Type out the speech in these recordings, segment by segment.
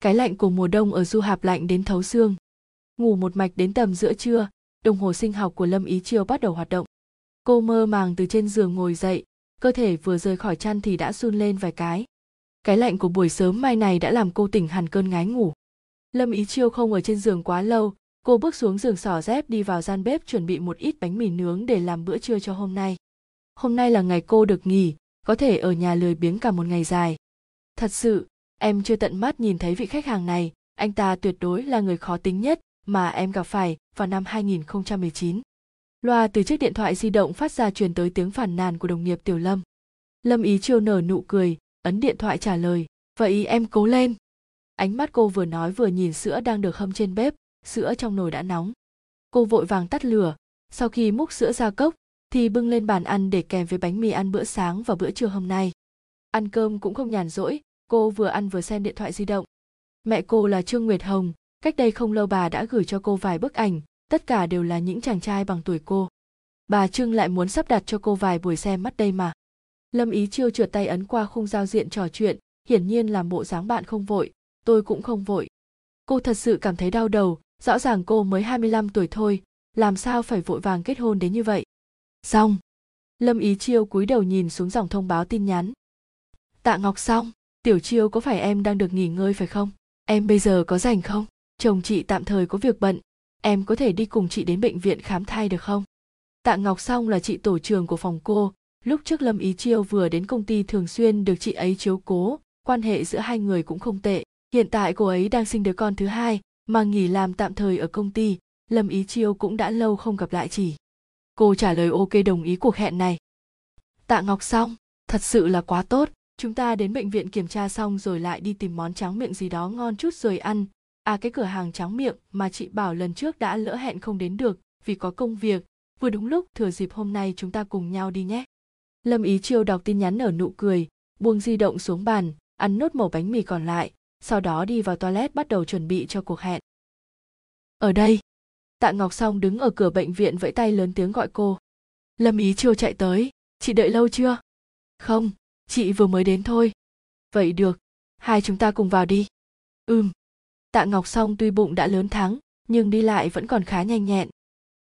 cái lạnh của mùa đông ở du hạp lạnh đến thấu xương. Ngủ một mạch đến tầm giữa trưa, đồng hồ sinh học của lâm ý chiêu bắt đầu hoạt động. Cô mơ màng từ trên giường ngồi dậy, cơ thể vừa rời khỏi chăn thì đã run lên vài cái. Cái lạnh của buổi sớm mai này đã làm cô tỉnh hẳn cơn ngái ngủ. Lâm ý chiêu không ở trên giường quá lâu, cô bước xuống giường xỏ dép đi vào gian bếp chuẩn bị một ít bánh mì nướng để làm bữa trưa cho hôm nay. Hôm nay là ngày cô được nghỉ, có thể ở nhà lười biếng cả một ngày dài. Thật sự em chưa tận mắt nhìn thấy vị khách hàng này anh ta tuyệt đối là người khó tính nhất mà em gặp phải vào năm 2019. Loa từ chiếc điện thoại di động phát ra truyền tới tiếng phản nàn của đồng nghiệp Tiểu Lâm. Lâm Ý Chiêu nở nụ cười, ấn điện thoại trả lời, vậy em cố lên. Ánh mắt cô vừa nói vừa nhìn sữa đang được hâm trên bếp, sữa trong nồi đã nóng. Cô vội vàng tắt lửa, sau khi múc sữa ra cốc thì bưng lên bàn ăn để kèm với bánh mì ăn bữa sáng và bữa trưa hôm nay. Ăn cơm cũng không nhàn rỗi, cô vừa ăn vừa xem điện thoại di động. Mẹ cô là Trương Nguyệt Hồng, cách đây không lâu bà đã gửi cho cô vài bức ảnh, tất cả đều là những chàng trai bằng tuổi cô. Bà Trương lại muốn sắp đặt cho cô vài buổi xem mắt đây mà. Lâm Ý Chiêu trượt tay ấn qua khung giao diện trò chuyện, hiển nhiên làm bộ dáng bạn không vội, tôi cũng không vội. Cô thật sự cảm thấy đau đầu, rõ ràng cô mới 25 tuổi thôi, làm sao phải vội vàng kết hôn đến như vậy. Xong. Lâm Ý Chiêu cúi đầu nhìn xuống dòng thông báo tin nhắn. Tạ Ngọc xong, Tiểu Chiêu có phải em đang được nghỉ ngơi phải không? Em bây giờ có rảnh không? Chồng chị tạm thời có việc bận, em có thể đi cùng chị đến bệnh viện khám thai được không? Tạ Ngọc Song là chị tổ trưởng của phòng cô, lúc trước Lâm Ý Chiêu vừa đến công ty thường xuyên được chị ấy chiếu cố, quan hệ giữa hai người cũng không tệ. Hiện tại cô ấy đang sinh đứa con thứ hai, mà nghỉ làm tạm thời ở công ty, Lâm Ý Chiêu cũng đã lâu không gặp lại chị. Cô trả lời ok đồng ý cuộc hẹn này. Tạ Ngọc Song, thật sự là quá tốt, chúng ta đến bệnh viện kiểm tra xong rồi lại đi tìm món tráng miệng gì đó ngon chút rồi ăn. À cái cửa hàng tráng miệng mà chị bảo lần trước đã lỡ hẹn không đến được vì có công việc, vừa đúng lúc thừa dịp hôm nay chúng ta cùng nhau đi nhé. Lâm Ý Chiêu đọc tin nhắn nở nụ cười, buông di động xuống bàn, ăn nốt mẩu bánh mì còn lại, sau đó đi vào toilet bắt đầu chuẩn bị cho cuộc hẹn. Ở đây, Tạ Ngọc Song đứng ở cửa bệnh viện vẫy tay lớn tiếng gọi cô. Lâm Ý Chiêu chạy tới, chị đợi lâu chưa? Không, chị vừa mới đến thôi. Vậy được, hai chúng ta cùng vào đi. Ừm. Tạ Ngọc Song tuy bụng đã lớn thắng, nhưng đi lại vẫn còn khá nhanh nhẹn.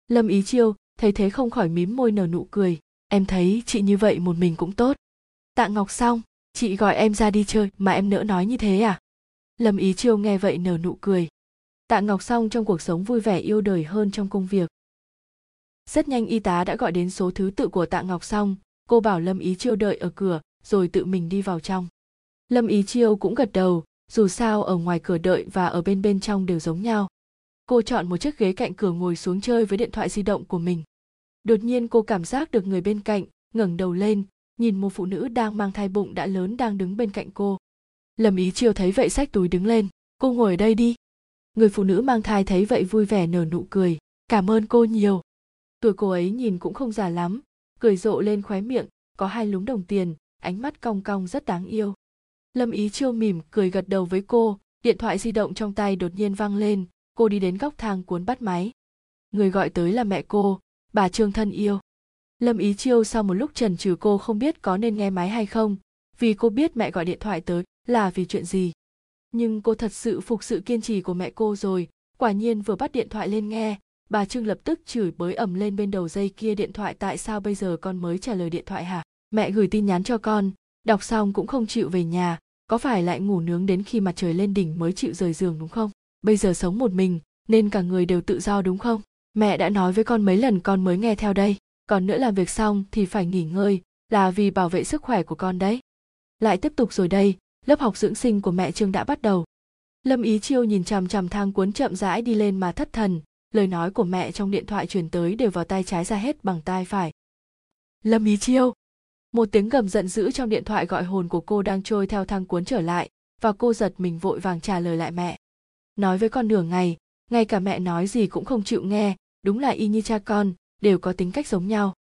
Lâm Ý Chiêu thấy thế không khỏi mím môi nở nụ cười, em thấy chị như vậy một mình cũng tốt. Tạ Ngọc Song, chị gọi em ra đi chơi mà em nỡ nói như thế à? Lâm Ý Chiêu nghe vậy nở nụ cười. Tạ Ngọc Song trong cuộc sống vui vẻ yêu đời hơn trong công việc. Rất nhanh y tá đã gọi đến số thứ tự của Tạ Ngọc Song, cô bảo Lâm Ý Chiêu đợi ở cửa, rồi tự mình đi vào trong. Lâm Ý Chiêu cũng gật đầu, dù sao ở ngoài cửa đợi và ở bên bên trong đều giống nhau. Cô chọn một chiếc ghế cạnh cửa ngồi xuống chơi với điện thoại di động của mình. Đột nhiên cô cảm giác được người bên cạnh, ngẩng đầu lên, nhìn một phụ nữ đang mang thai bụng đã lớn đang đứng bên cạnh cô. Lâm Ý Chiêu thấy vậy xách túi đứng lên, cô ngồi ở đây đi. Người phụ nữ mang thai thấy vậy vui vẻ nở nụ cười, cảm ơn cô nhiều. Tuổi cô ấy nhìn cũng không già lắm, cười rộ lên khóe miệng, có hai lúm đồng tiền, ánh mắt cong cong rất đáng yêu. Lâm Ý Chiêu mỉm cười gật đầu với cô, điện thoại di động trong tay đột nhiên vang lên, cô đi đến góc thang cuốn bắt máy. Người gọi tới là mẹ cô, bà Trương thân yêu. Lâm Ý Chiêu sau một lúc trần trừ cô không biết có nên nghe máy hay không, vì cô biết mẹ gọi điện thoại tới là vì chuyện gì. Nhưng cô thật sự phục sự kiên trì của mẹ cô rồi, quả nhiên vừa bắt điện thoại lên nghe, bà Trương lập tức chửi bới ầm lên bên đầu dây kia điện thoại tại sao bây giờ con mới trả lời điện thoại hả? Mẹ gửi tin nhắn cho con, đọc xong cũng không chịu về nhà, có phải lại ngủ nướng đến khi mặt trời lên đỉnh mới chịu rời giường đúng không? Bây giờ sống một mình, nên cả người đều tự do đúng không? Mẹ đã nói với con mấy lần con mới nghe theo đây, còn nữa làm việc xong thì phải nghỉ ngơi, là vì bảo vệ sức khỏe của con đấy. Lại tiếp tục rồi đây, lớp học dưỡng sinh của mẹ Trương đã bắt đầu. Lâm Ý Chiêu nhìn chằm chằm thang cuốn chậm rãi đi lên mà thất thần, lời nói của mẹ trong điện thoại truyền tới đều vào tay trái ra hết bằng tay phải. Lâm Ý Chiêu! Một tiếng gầm giận dữ trong điện thoại gọi hồn của cô đang trôi theo thang cuốn trở lại, và cô giật mình vội vàng trả lời lại mẹ. Nói với con nửa ngày, ngay cả mẹ nói gì cũng không chịu nghe, đúng là y như cha con, đều có tính cách giống nhau.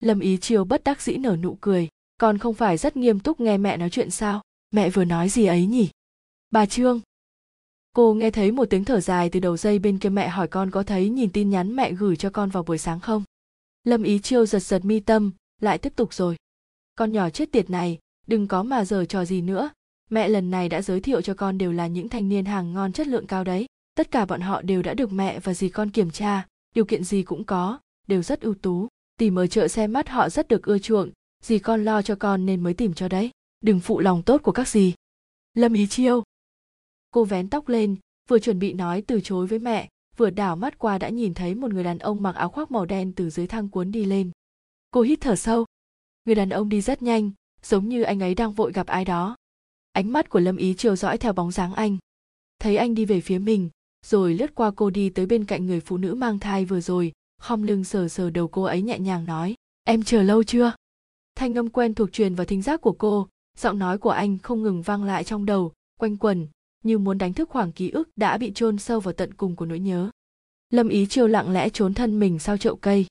Lâm Ý chiều bất đắc dĩ nở nụ cười, con không phải rất nghiêm túc nghe mẹ nói chuyện sao? Mẹ vừa nói gì ấy nhỉ? Bà Trương. Cô nghe thấy một tiếng thở dài từ đầu dây bên kia mẹ hỏi con có thấy nhìn tin nhắn mẹ gửi cho con vào buổi sáng không? Lâm Ý Chiêu giật giật mi tâm, lại tiếp tục rồi. Con nhỏ chết tiệt này, đừng có mà giờ trò gì nữa, mẹ lần này đã giới thiệu cho con đều là những thanh niên hàng ngon chất lượng cao đấy. Tất cả bọn họ đều đã được mẹ và dì con kiểm tra điều kiện gì cũng có đều rất ưu tú. Tìm ở chợ xe mắt họ rất được ưa chuộng dì con lo cho con nên mới tìm cho đấy. Đừng phụ lòng tốt của các dì. Lâm ý chiêu. Cô vén tóc lên vừa chuẩn bị nói từ chối với mẹ vừa đảo mắt qua đã nhìn thấy một người đàn ông mặc áo khoác màu đen từ dưới thang cuốn đi lên. Cô hít thở sâu người đàn ông đi rất nhanh, giống như anh ấy đang vội gặp ai đó. Ánh mắt của lâm ý chiều dõi theo bóng dáng anh. Thấy anh đi về phía mình, rồi lướt qua cô đi tới bên cạnh người phụ nữ mang thai vừa rồi, khom lưng sờ sờ đầu cô ấy nhẹ nhàng nói, em chờ lâu chưa? Thanh âm quen thuộc truyền vào thính giác của cô, giọng nói của anh không ngừng vang lại trong đầu, quanh quẩn, như muốn đánh thức khoảng ký ức đã bị chôn sâu vào tận cùng của nỗi nhớ. Lâm ý chiêu lặng lẽ trốn thân mình sau chậu cây.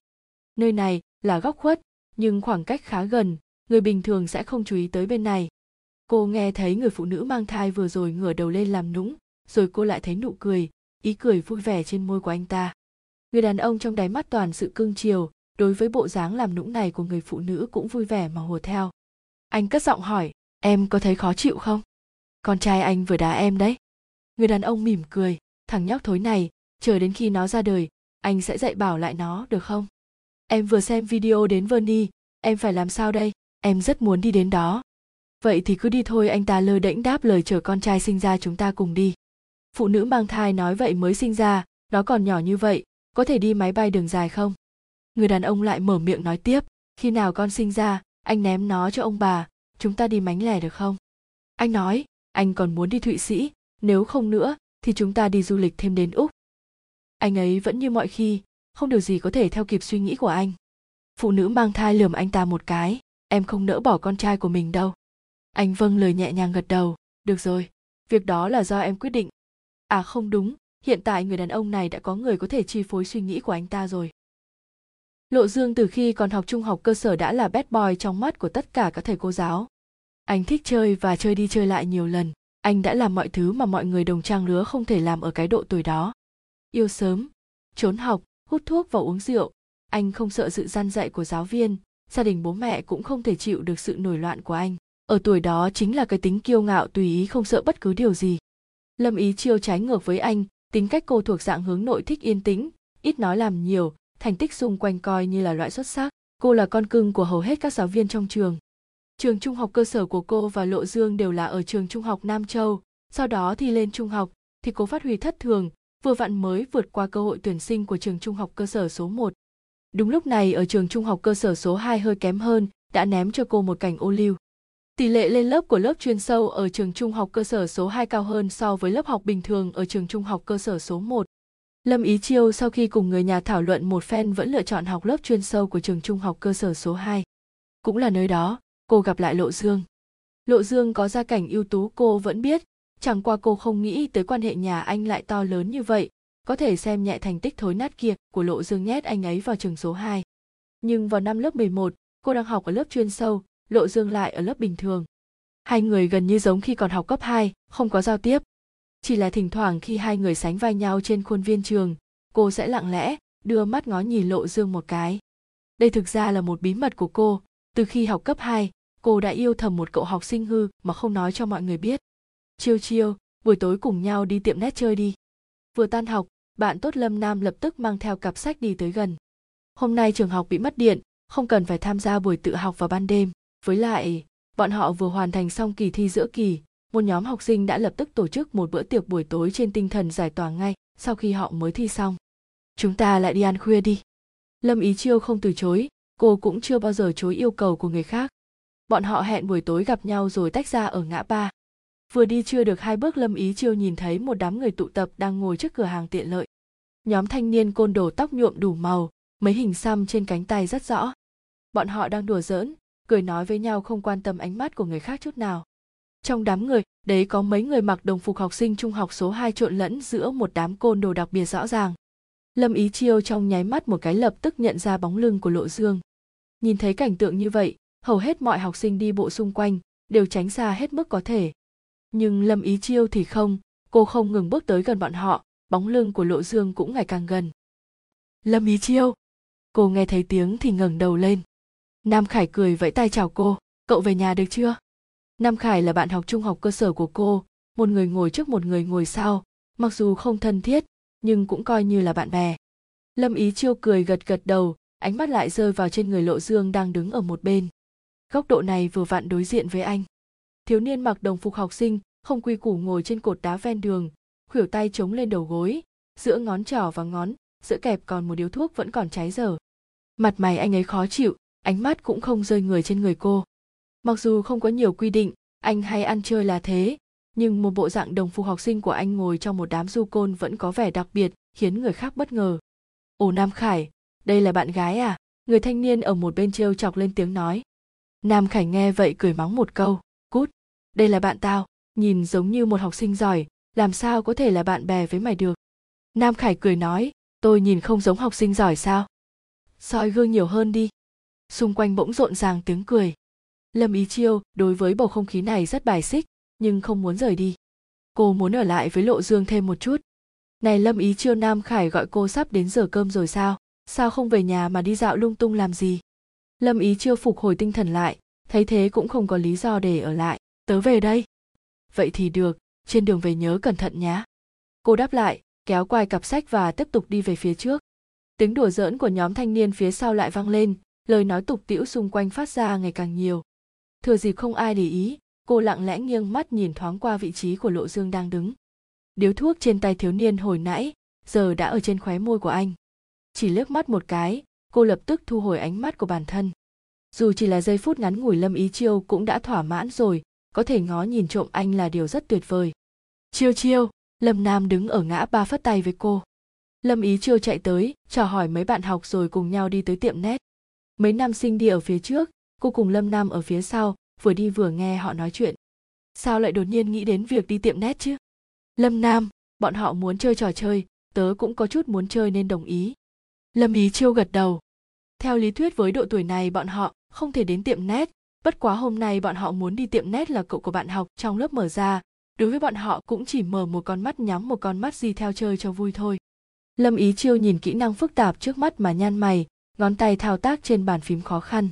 Nơi này là góc khuất nhưng khoảng cách khá gần, người bình thường sẽ không chú ý tới bên này. Cô nghe thấy người phụ nữ mang thai vừa rồi ngửa đầu lên làm nũng, rồi cô lại thấy nụ cười, ý cười vui vẻ trên môi của anh ta. Người đàn ông trong đáy mắt toàn sự cưng chiều, đối với bộ dáng làm nũng này của người phụ nữ cũng vui vẻ mà hùa theo. Anh cất giọng hỏi, em có thấy khó chịu không? Con trai anh vừa đá em đấy. Người đàn ông mỉm cười, thằng nhóc thối này, chờ đến khi nó ra đời, anh sẽ dạy bảo lại nó, được không? Em vừa xem video đến vernie. Em phải làm sao đây? Em rất muốn đi đến đó. Vậy thì cứ đi thôi, anh ta lơ đễnh đáp lời chờ con trai sinh ra chúng ta cùng đi. Phụ nữ mang thai nói vậy mới sinh ra, nó còn nhỏ như vậy, có thể đi máy bay đường dài không? Người đàn ông lại mở miệng nói tiếp, khi nào con sinh ra, anh ném nó cho ông bà, chúng ta đi mánh lẻ được không? Anh nói, anh còn muốn đi thụy sĩ, nếu không nữa, thì chúng ta đi du lịch thêm đến úc. Anh ấy vẫn như mọi khi không điều gì có thể theo kịp suy nghĩ của anh. Phụ nữ mang thai lườm anh ta một cái, em không nỡ bỏ con trai của mình đâu. Anh vâng lời nhẹ nhàng gật đầu, được rồi, việc đó là do em quyết định. À không đúng, hiện tại người đàn ông này đã có người có thể chi phối suy nghĩ của anh ta rồi. Lộ dương từ khi còn học trung học cơ sở đã là bad boy trong mắt của tất cả các thầy cô giáo. Anh thích chơi và chơi đi chơi lại nhiều lần. Anh đã làm mọi thứ mà mọi người đồng trang lứa không thể làm ở cái độ tuổi đó. Yêu sớm, trốn học hút thuốc và uống rượu. Anh không sợ sự gian dạy của giáo viên, gia đình bố mẹ cũng không thể chịu được sự nổi loạn của anh. Ở tuổi đó chính là cái tính kiêu ngạo tùy ý không sợ bất cứ điều gì. Lâm ý chiêu trái ngược với anh, tính cách cô thuộc dạng hướng nội thích yên tĩnh, ít nói làm nhiều, thành tích xung quanh coi như là loại xuất sắc. Cô là con cưng của hầu hết các giáo viên trong trường. Trường trung học cơ sở của cô và lộ dương đều là ở trường trung học nam châu. Sau đó thì lên trung học, thì cô phát huy thất thường vừa vặn mới vượt qua cơ hội tuyển sinh của trường trung học cơ sở số 1. Đúng lúc này ở trường trung học cơ sở số 2 hơi kém hơn, đã ném cho cô một cảnh ô liu. Tỷ lệ lên lớp của lớp chuyên sâu ở trường trung học cơ sở số 2 cao hơn so với lớp học bình thường ở trường trung học cơ sở số 1. Lâm Ý Chiêu sau khi cùng người nhà thảo luận một phen vẫn lựa chọn học lớp chuyên sâu của trường trung học cơ sở số 2. Cũng là nơi đó, cô gặp lại Lộ Dương. Lộ Dương có gia cảnh ưu tú cô vẫn biết, chẳng qua cô không nghĩ tới quan hệ nhà anh lại to lớn như vậy, có thể xem nhẹ thành tích thối nát kia của Lộ Dương nhét anh ấy vào trường số 2. Nhưng vào năm lớp 11, cô đang học ở lớp chuyên sâu, Lộ Dương lại ở lớp bình thường. Hai người gần như giống khi còn học cấp 2, không có giao tiếp. Chỉ là thỉnh thoảng khi hai người sánh vai nhau trên khuôn viên trường, cô sẽ lặng lẽ đưa mắt ngó nhìn Lộ Dương một cái. Đây thực ra là một bí mật của cô, từ khi học cấp 2, cô đã yêu thầm một cậu học sinh hư mà không nói cho mọi người biết. Chiêu chiêu, buổi tối cùng nhau đi tiệm nét chơi đi. Vừa tan học, bạn tốt Lâm Nam lập tức mang theo cặp sách đi tới gần. Hôm nay trường học bị mất điện, không cần phải tham gia buổi tự học vào ban đêm. Với lại, bọn họ vừa hoàn thành xong kỳ thi giữa kỳ, một nhóm học sinh đã lập tức tổ chức một bữa tiệc buổi tối trên tinh thần giải tỏa ngay sau khi họ mới thi xong. Chúng ta lại đi ăn khuya đi. Lâm Ý Chiêu không từ chối, cô cũng chưa bao giờ chối yêu cầu của người khác. Bọn họ hẹn buổi tối gặp nhau rồi tách ra ở ngã ba. Vừa đi chưa được hai bước Lâm Ý Chiêu nhìn thấy một đám người tụ tập đang ngồi trước cửa hàng tiện lợi. Nhóm thanh niên côn đồ tóc nhuộm đủ màu, mấy hình xăm trên cánh tay rất rõ. Bọn họ đang đùa giỡn, cười nói với nhau không quan tâm ánh mắt của người khác chút nào. Trong đám người, đấy có mấy người mặc đồng phục học sinh trung học số 2 trộn lẫn giữa một đám côn đồ đặc biệt rõ ràng. Lâm Ý Chiêu trong nháy mắt một cái lập tức nhận ra bóng lưng của Lộ Dương. Nhìn thấy cảnh tượng như vậy, hầu hết mọi học sinh đi bộ xung quanh đều tránh xa hết mức có thể. Nhưng Lâm Ý Chiêu thì không, cô không ngừng bước tới gần bọn họ, bóng lưng của Lộ Dương cũng ngày càng gần. Lâm Ý Chiêu! Cô nghe thấy tiếng thì ngẩng đầu lên. Nam Khải cười vẫy tay chào cô, cậu về nhà được chưa? Nam Khải là bạn học trung học cơ sở của cô, một người ngồi trước một người ngồi sau, mặc dù không thân thiết, nhưng cũng coi như là bạn bè. Lâm Ý Chiêu cười gật gật đầu, ánh mắt lại rơi vào trên người Lộ Dương đang đứng ở một bên. Góc độ này vừa vặn đối diện với anh. Thiếu niên mặc đồng phục học sinh, không quy củ ngồi trên cột đá ven đường, khuỷu tay chống lên đầu gối, giữa ngón trỏ và ngón, giữa kẹp còn một điếu thuốc vẫn còn cháy dở. Mặt mày anh ấy khó chịu, ánh mắt cũng không rơi người trên người cô. Mặc dù không có nhiều quy định, anh hay ăn chơi là thế, nhưng một bộ dạng đồng phục học sinh của anh ngồi trong một đám du côn vẫn có vẻ đặc biệt, khiến người khác bất ngờ. Ồ Nam Khải, đây là bạn gái à? Người thanh niên ở một bên trêu chọc lên tiếng nói. Nam Khải nghe vậy cười mắng một câu, đây là bạn tao, nhìn giống như một học sinh giỏi, làm sao có thể là bạn bè với mày được. Nam Khải cười nói, tôi nhìn không giống học sinh giỏi sao? soi gương nhiều hơn đi. Xung quanh bỗng rộn ràng tiếng cười. Lâm Ý Chiêu đối với bầu không khí này rất bài xích, nhưng không muốn rời đi. Cô muốn ở lại với Lộ Dương thêm một chút. Này Lâm Ý Chiêu Nam Khải gọi cô sắp đến giờ cơm rồi sao? Sao không về nhà mà đi dạo lung tung làm gì? Lâm Ý Chiêu phục hồi tinh thần lại, thấy thế cũng không có lý do để ở lại. Tớ về đây. Vậy thì được, trên đường về nhớ cẩn thận nhé. Cô đáp lại, kéo quai cặp sách và tiếp tục đi về phía trước. Tiếng đùa giỡn của nhóm thanh niên phía sau lại vang lên, lời nói tục tĩu xung quanh phát ra ngày càng nhiều. Thừa dịp không ai để ý, cô lặng lẽ nghiêng mắt nhìn thoáng qua vị trí của Lộ Dương đang đứng. Điếu thuốc trên tay thiếu niên hồi nãy, giờ đã ở trên khóe môi của anh. Chỉ liếc mắt một cái, cô lập tức thu hồi ánh mắt của bản thân. Dù chỉ là giây phút ngắn ngủi Lâm Ý Chiêu cũng đã thỏa mãn rồi, có thể ngó nhìn trộm anh là điều rất tuyệt vời. Chiêu chiêu, Lâm Nam đứng ở ngã ba phất tay với cô. Lâm Ý Chiêu chạy tới, chào hỏi mấy bạn học rồi cùng nhau đi tới tiệm nét. Mấy nam sinh đi ở phía trước, cô cùng Lâm Nam ở phía sau, vừa đi vừa nghe họ nói chuyện. Sao lại đột nhiên nghĩ đến việc đi tiệm nét chứ? Lâm Nam, bọn họ muốn chơi trò chơi, tớ cũng có chút muốn chơi nên đồng ý. Lâm Ý Chiêu gật đầu. Theo lý thuyết với độ tuổi này bọn họ không thể đến tiệm nét, bất quá hôm nay bọn họ muốn đi tiệm nét là cậu của bạn học trong lớp mở ra, đối với bọn họ cũng chỉ mở một con mắt nhắm một con mắt gì theo chơi cho vui thôi. Lâm Ý Chiêu nhìn kỹ năng phức tạp trước mắt mà nhăn mày, ngón tay thao tác trên bàn phím khó khăn.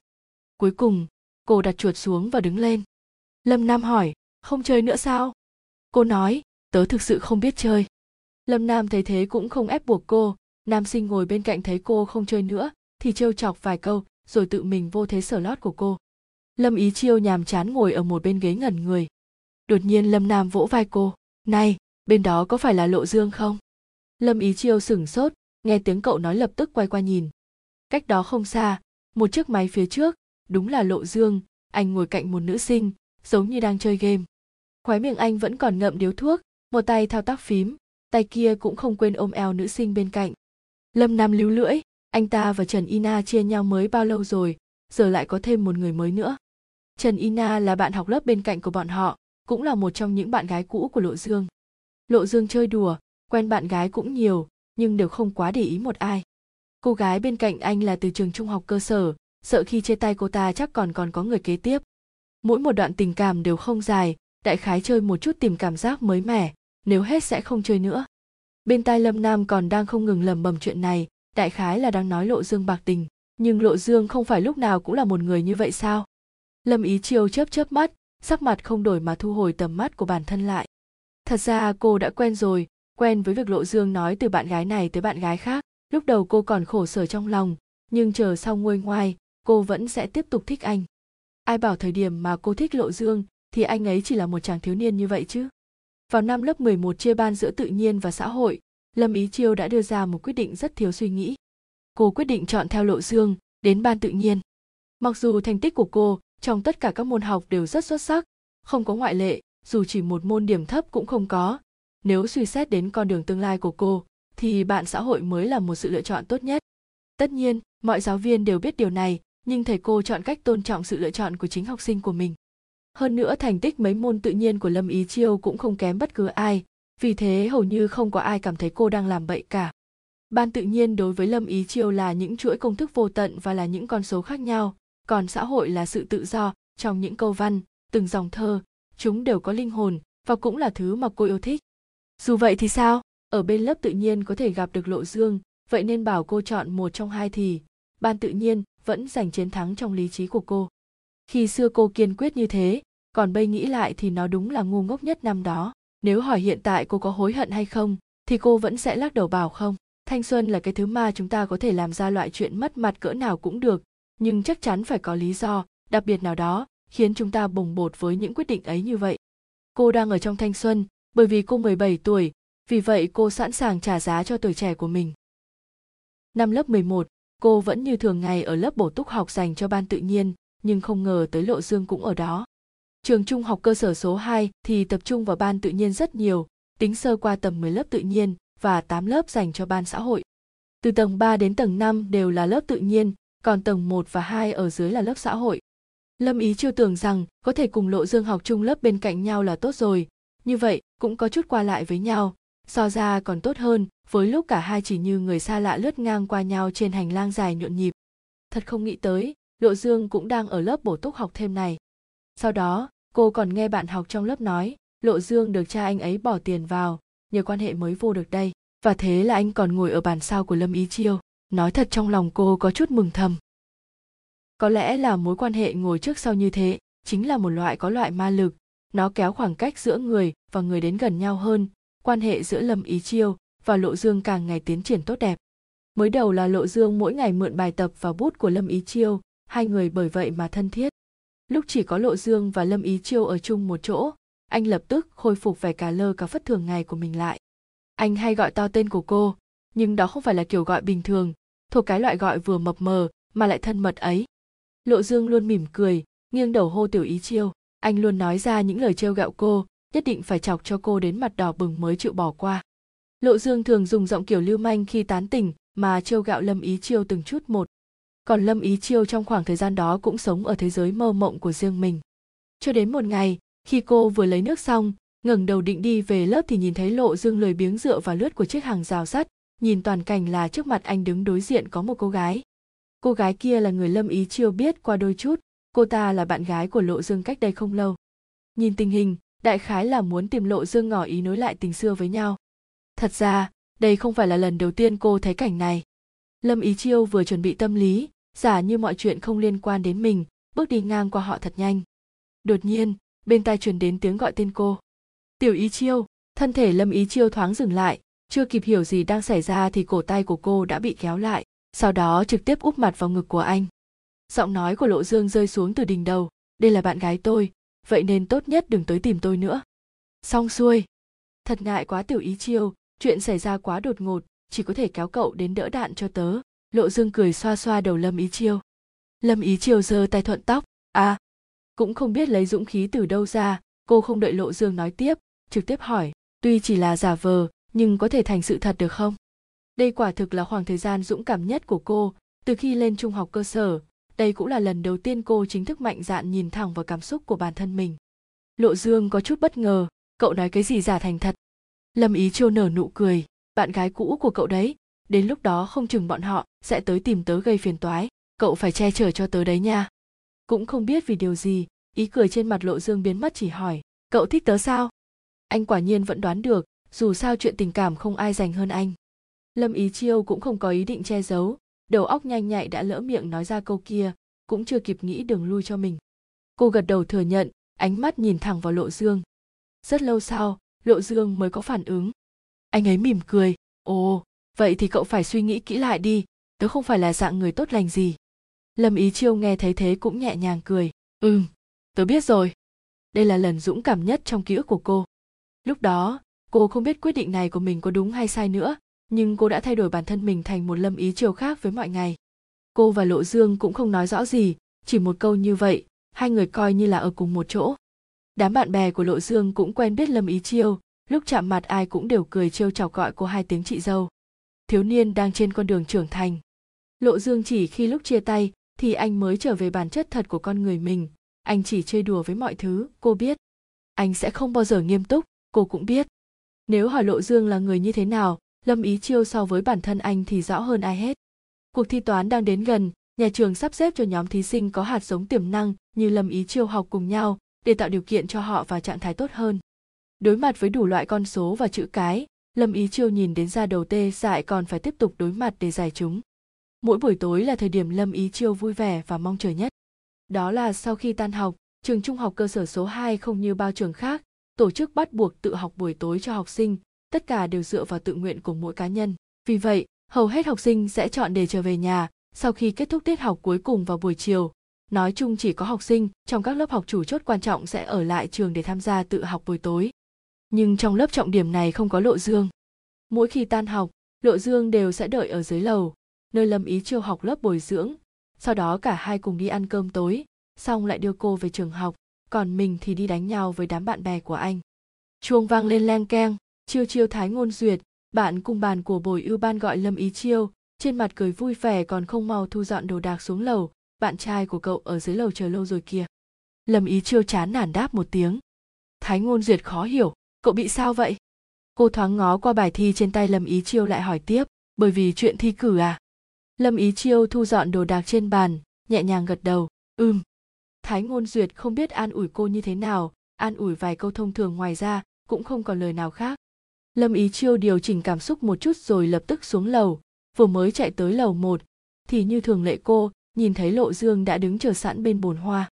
Cuối cùng, cô đặt chuột xuống và đứng lên. Lâm Nam hỏi, không chơi nữa sao? Cô nói, tớ thực sự không biết chơi. Lâm Nam thấy thế cũng không ép buộc cô, nam sinh ngồi bên cạnh thấy cô không chơi nữa, thì trêu chọc vài câu, rồi tự mình vô thế sở lót của cô. Lâm Ý Chiêu nhàm chán ngồi ở một bên ghế ngẩn người. Đột nhiên Lâm Nam vỗ vai cô, này, bên đó có phải là Lộ Dương không? lâm ý chiêu sửng sốt nghe tiếng cậu nói lập tức quay qua nhìn cách đó không xa một chiếc máy phía trước đúng là lộ dương anh ngồi cạnh một nữ sinh giống như đang chơi game khóe miệng anh vẫn còn ngậm điếu thuốc một tay thao tác phím tay kia cũng không quên ôm eo nữ sinh bên cạnh lâm nam líu lưỡi anh ta và trần ina chia nhau mới bao lâu rồi giờ lại có thêm một người mới nữa trần ina là bạn học lớp bên cạnh của bọn họ, cũng là một trong những bạn gái cũ của lộ dương. Lộ dương chơi đùa, quen bạn gái cũng nhiều, nhưng đều không quá để ý một ai. Cô gái bên cạnh anh là từ trường trung học cơ sở, sợ khi chia tay cô ta chắc còn còn có người kế tiếp. Mỗi một đoạn tình cảm đều không dài, đại khái chơi một chút tìm cảm giác mới mẻ, nếu hết sẽ không chơi nữa. Bên tai lâm nam còn đang không ngừng lầm bầm chuyện này, đại khái là đang nói lộ dương bạc tình, nhưng lộ dương không phải lúc nào cũng là một người như vậy sao? Lâm ý chiêu chớp chớp mắt, sắc mặt không đổi mà thu hồi tầm mắt của bản thân lại. Thật ra cô đã quen rồi, quen với việc lộ dương nói từ bạn gái này tới bạn gái khác. Lúc đầu cô còn khổ sở trong lòng, nhưng chờ sau nguôi ngoai, cô vẫn sẽ tiếp tục thích anh. Ai bảo thời điểm mà cô thích lộ dương, thì anh ấy chỉ là một chàng thiếu niên như vậy chứ. Vào năm lớp 11 chia ban giữa tự nhiên và xã hội, lâm ý chiêu đã đưa ra một quyết định rất thiếu suy nghĩ. Cô quyết định chọn theo lộ dương, đến ban tự nhiên. Mặc dù thành tích của cô trong tất cả các môn học đều rất xuất sắc, không có ngoại lệ, dù chỉ một môn điểm thấp cũng không có. Nếu suy xét đến con đường tương lai của cô, thì bạn xã hội mới là một sự lựa chọn tốt nhất. Tất nhiên, mọi giáo viên đều biết điều này, nhưng thầy cô chọn cách tôn trọng sự lựa chọn của chính học sinh của mình. Hơn nữa, thành tích mấy môn tự nhiên của lâm ý chiêu cũng không kém bất cứ ai, vì thế hầu như không có ai cảm thấy cô đang làm bậy cả. Ban tự nhiên đối với lâm ý chiêu là những chuỗi công thức vô tận và là những con số khác nhau còn xã hội là sự tự do, trong những câu văn, từng dòng thơ, chúng đều có linh hồn và cũng là thứ mà cô yêu thích. Dù vậy thì sao? Ở bên lớp tự nhiên có thể gặp được lộ dương, vậy nên bảo cô chọn một trong hai thì ban tự nhiên vẫn giành chiến thắng trong lý trí của cô. Khi xưa cô kiên quyết như thế, còn bây nghĩ lại thì nó đúng là ngu ngốc nhất năm đó. Nếu hỏi hiện tại cô có hối hận hay không, thì cô vẫn sẽ lắc đầu bảo không. Thanh xuân là cái thứ mà chúng ta có thể làm ra loại chuyện mất mặt cỡ nào cũng được nhưng chắc chắn phải có lý do đặc biệt nào đó khiến chúng ta bồng bột với những quyết định ấy như vậy cô đang ở trong thanh xuân bởi vì cô 17 tuổi vì vậy cô sẵn sàng trả giá cho tuổi trẻ của mình năm lớp 11, cô vẫn như thường ngày ở lớp bổ túc học dành cho ban tự nhiên nhưng không ngờ tới Lộ Dương cũng ở đó. Trường trung học cơ sở số 2 thì tập trung vào ban tự nhiên rất nhiều, tính sơ qua tầm 10 lớp tự nhiên và 8 lớp dành cho ban xã hội. Từ tầng 3 đến tầng 5 đều là lớp tự nhiên, còn tầng 1 và 2 ở dưới là lớp xã hội. Lâm Ý chưa tưởng rằng có thể cùng Lộ Dương học chung lớp bên cạnh nhau là tốt rồi, như vậy cũng có chút qua lại với nhau, so ra còn tốt hơn với lúc cả hai chỉ như người xa lạ lướt ngang qua nhau trên hành lang dài nhộn nhịp. Thật không nghĩ tới, Lộ Dương cũng đang ở lớp bổ túc học thêm này. Sau đó, cô còn nghe bạn học trong lớp nói, Lộ Dương được cha anh ấy bỏ tiền vào, nhờ quan hệ mới vô được đây. Và thế là anh còn ngồi ở bàn sau của Lâm Ý Chiêu. Nói thật trong lòng cô có chút mừng thầm. Có lẽ là mối quan hệ ngồi trước sau như thế, chính là một loại có loại ma lực. Nó kéo khoảng cách giữa người và người đến gần nhau hơn. Quan hệ giữa Lâm Ý Chiêu và Lộ Dương càng ngày tiến triển tốt đẹp. Mới đầu là Lộ Dương mỗi ngày mượn bài tập và bút của Lâm Ý Chiêu, hai người bởi vậy mà thân thiết. Lúc chỉ có Lộ Dương và Lâm Ý Chiêu ở chung một chỗ, anh lập tức khôi phục vẻ cà lơ cả phất thường ngày của mình lại. Anh hay gọi to tên của cô, nhưng đó không phải là kiểu gọi bình thường, thuộc cái loại gọi vừa mập mờ mà lại thân mật ấy. Lộ Dương luôn mỉm cười, nghiêng đầu hô tiểu ý chiêu, anh luôn nói ra những lời trêu gạo cô, nhất định phải chọc cho cô đến mặt đỏ bừng mới chịu bỏ qua. Lộ Dương thường dùng giọng kiểu lưu manh khi tán tỉnh mà trêu gạo Lâm Ý Chiêu từng chút một, còn lâm ý chiêu trong khoảng thời gian đó cũng sống ở thế giới mơ mộng của riêng mình cho đến một ngày khi cô vừa lấy nước xong ngẩng đầu định đi về lớp thì nhìn thấy lộ dương lười biếng dựa vào lướt của chiếc hàng rào sắt nhìn toàn cảnh là trước mặt anh đứng đối diện có một cô gái. Cô gái kia là người lâm ý chiêu biết qua đôi chút. Cô ta là bạn gái của lộ dương cách đây không lâu. Nhìn tình hình, đại khái là muốn tìm lộ dương ngỏ ý nối lại tình xưa với nhau. Thật ra, đây không phải là lần đầu tiên cô thấy cảnh này. Lâm ý chiêu vừa chuẩn bị tâm lý, giả như mọi chuyện không liên quan đến mình, bước đi ngang qua họ thật nhanh. Đột nhiên, bên tai truyền đến tiếng gọi tên cô. Tiểu ý chiêu, thân thể lâm ý chiêu thoáng dừng lại chưa kịp hiểu gì đang xảy ra thì cổ tay của cô đã bị kéo lại, sau đó trực tiếp úp mặt vào ngực của anh. Giọng nói của lộ dương rơi xuống từ đỉnh đầu, đây là bạn gái tôi, vậy nên tốt nhất đừng tới tìm tôi nữa. Xong xuôi. Thật ngại quá tiểu ý chiêu, chuyện xảy ra quá đột ngột, chỉ có thể kéo cậu đến đỡ đạn cho tớ. Lộ dương cười xoa xoa đầu lâm ý chiêu. Lâm ý chiêu giơ tay thuận tóc à cũng không biết lấy dũng khí từ đâu ra. Cô không đợi lộ dương nói tiếp, trực tiếp hỏi, tuy chỉ là giả vờ nhưng có thể thành sự thật được không? Đây quả thực là khoảng thời gian dũng cảm nhất của cô, từ khi lên trung học cơ sở. Đây cũng là lần đầu tiên cô chính thức mạnh dạn nhìn thẳng vào cảm xúc của bản thân mình. Lộ dương có chút bất ngờ, cậu nói cái gì giả thành thật? Lâm ý chiêu nở nụ cười, bạn gái cũ của cậu đấy, đến lúc đó không chừng bọn họ sẽ tới tìm tớ gây phiền toái, cậu phải che chở cho tớ đấy nha. Cũng không biết vì điều gì, ý cười trên mặt lộ dương biến mất chỉ hỏi, cậu thích tớ sao? Anh quả nhiên vẫn đoán được dù sao chuyện tình cảm không ai dành hơn anh. Lâm ý chiêu cũng không có ý định che giấu, đầu óc nhanh nhạy đã lỡ miệng nói ra câu kia, cũng chưa kịp nghĩ đường lui cho mình. Cô gật đầu thừa nhận, ánh mắt nhìn thẳng vào lộ dương. Rất lâu sau, lộ dương mới có phản ứng. Anh ấy mỉm cười, ồ, vậy thì cậu phải suy nghĩ kỹ lại đi, tớ không phải là dạng người tốt lành gì. Lâm ý chiêu nghe thấy thế cũng nhẹ nhàng cười, ừm, tớ biết rồi. Đây là lần dũng cảm nhất trong ký ức của cô. Lúc đó cô không biết quyết định này của mình có đúng hay sai nữa, nhưng cô đã thay đổi bản thân mình thành một lâm ý chiều khác với mọi ngày. Cô và lộ dương cũng không nói rõ gì, chỉ một câu như vậy, hai người coi như là ở cùng một chỗ. Đám bạn bè của lộ dương cũng quen biết lâm ý chiêu, lúc chạm mặt ai cũng đều cười trêu chọc gọi cô hai tiếng chị dâu. Thiếu niên đang trên con đường trưởng thành. Lộ dương chỉ khi lúc chia tay, thì anh mới trở về bản chất thật của con người mình. Anh chỉ chơi đùa với mọi thứ, cô biết. Anh sẽ không bao giờ nghiêm túc, cô cũng biết nếu hỏi lộ dương là người như thế nào lâm ý chiêu so với bản thân anh thì rõ hơn ai hết. Cuộc thi toán đang đến gần nhà trường sắp xếp cho nhóm thí sinh có hạt giống tiềm năng như lâm ý chiêu học cùng nhau để tạo điều kiện cho họ vào trạng thái tốt hơn. Đối mặt với đủ loại con số và chữ cái lâm ý chiêu nhìn đến ra đầu tê dại còn phải tiếp tục đối mặt để giải chúng. Mỗi buổi tối là thời điểm lâm ý chiêu vui vẻ và mong chờ nhất. Đó là sau khi tan học Trường trung học cơ sở số 2 không như bao trường khác, tổ chức bắt buộc tự học buổi tối cho học sinh, tất cả đều dựa vào tự nguyện của mỗi cá nhân. Vì vậy, hầu hết học sinh sẽ chọn để trở về nhà sau khi kết thúc tiết học cuối cùng vào buổi chiều. Nói chung chỉ có học sinh trong các lớp học chủ chốt quan trọng sẽ ở lại trường để tham gia tự học buổi tối. Nhưng trong lớp trọng điểm này không có lộ dương. Mỗi khi tan học, lộ dương đều sẽ đợi ở dưới lầu, nơi lâm ý chiêu học lớp bồi dưỡng. Sau đó cả hai cùng đi ăn cơm tối, xong lại đưa cô về trường học, còn mình thì đi đánh nhau với đám bạn bè của anh. Chuông vang lên leng keng, chiêu chiêu thái ngôn duyệt, bạn cùng bàn của bồi ưu ban gọi lâm ý chiêu, trên mặt cười vui vẻ còn không mau thu dọn đồ đạc xuống lầu, bạn trai của cậu ở dưới lầu chờ lâu rồi kìa. Lâm ý chiêu chán nản đáp một tiếng. Thái ngôn duyệt khó hiểu, cậu bị sao vậy? Cô thoáng ngó qua bài thi trên tay Lâm ý chiêu lại hỏi tiếp, bởi vì chuyện thi cử à? Lâm ý chiêu thu dọn đồ đạc trên bàn, nhẹ nhàng gật đầu, ừm, thái ngôn duyệt không biết an ủi cô như thế nào, an ủi vài câu thông thường ngoài ra, cũng không còn lời nào khác. Lâm ý chiêu điều chỉnh cảm xúc một chút rồi lập tức xuống lầu, vừa mới chạy tới lầu một, thì như thường lệ cô, nhìn thấy lộ dương đã đứng chờ sẵn bên bồn hoa.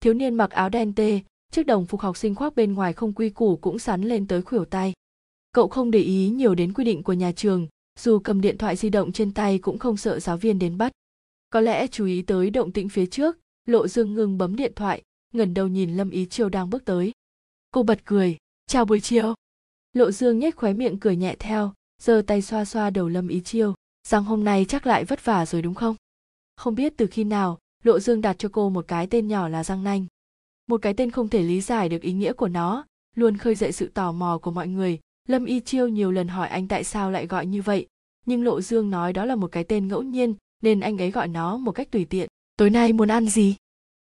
Thiếu niên mặc áo đen tê, chiếc đồng phục học sinh khoác bên ngoài không quy củ cũng sắn lên tới khuỷu tay. Cậu không để ý nhiều đến quy định của nhà trường, dù cầm điện thoại di động trên tay cũng không sợ giáo viên đến bắt. Có lẽ chú ý tới động tĩnh phía trước lộ dương ngưng bấm điện thoại, ngẩng đầu nhìn lâm ý chiêu đang bước tới. Cô bật cười, chào buổi chiều. Lộ dương nhếch khóe miệng cười nhẹ theo, giơ tay xoa xoa đầu lâm ý chiêu, rằng hôm nay chắc lại vất vả rồi đúng không? Không biết từ khi nào, lộ dương đặt cho cô một cái tên nhỏ là răng nanh. Một cái tên không thể lý giải được ý nghĩa của nó, luôn khơi dậy sự tò mò của mọi người. Lâm y chiêu nhiều lần hỏi anh tại sao lại gọi như vậy, nhưng lộ dương nói đó là một cái tên ngẫu nhiên, nên anh ấy gọi nó một cách tùy tiện tối nay muốn ăn gì?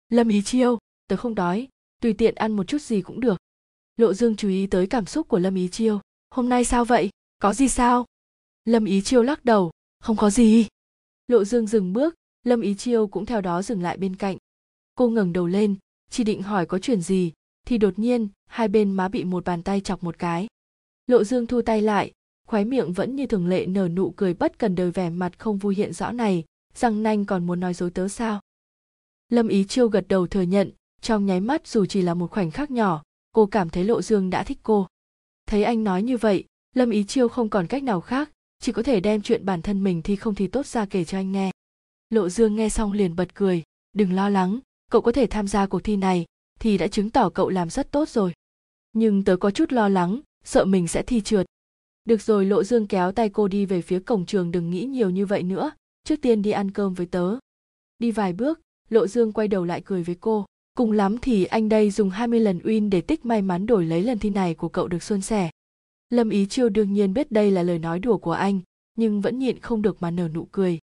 Lâm ý chiêu, tớ không đói, tùy tiện ăn một chút gì cũng được. Lộ dương chú ý tới cảm xúc của lâm ý chiêu. Hôm nay sao vậy? Có gì sao? Lâm ý chiêu lắc đầu. Không có gì. Lộ dương dừng bước. Lâm ý chiêu cũng theo đó dừng lại bên cạnh. Cô ngẩng đầu lên, chỉ định hỏi có chuyện gì, thì đột nhiên, hai bên má bị một bàn tay chọc một cái. Lộ dương thu tay lại, khóe miệng vẫn như thường lệ nở nụ cười bất cần đời vẻ mặt không vui hiện rõ này răng nanh còn muốn nói dối tớ sao? Lâm ý chiêu gật đầu thừa nhận, trong nháy mắt dù chỉ là một khoảnh khắc nhỏ, cô cảm thấy lộ dương đã thích cô. Thấy anh nói như vậy, lâm ý chiêu không còn cách nào khác, chỉ có thể đem chuyện bản thân mình thi không thì tốt ra kể cho anh nghe. Lộ dương nghe xong liền bật cười, đừng lo lắng, cậu có thể tham gia cuộc thi này, thì đã chứng tỏ cậu làm rất tốt rồi. Nhưng tớ có chút lo lắng, sợ mình sẽ thi trượt. Được rồi, lộ dương kéo tay cô đi về phía cổng trường đừng nghĩ nhiều như vậy nữa trước tiên đi ăn cơm với tớ. Đi vài bước, lộ dương quay đầu lại cười với cô. Cùng lắm thì anh đây dùng 20 lần win để tích may mắn đổi lấy lần thi này của cậu được suôn sẻ. Lâm ý chiêu đương nhiên biết đây là lời nói đùa của anh, nhưng vẫn nhịn không được mà nở nụ cười.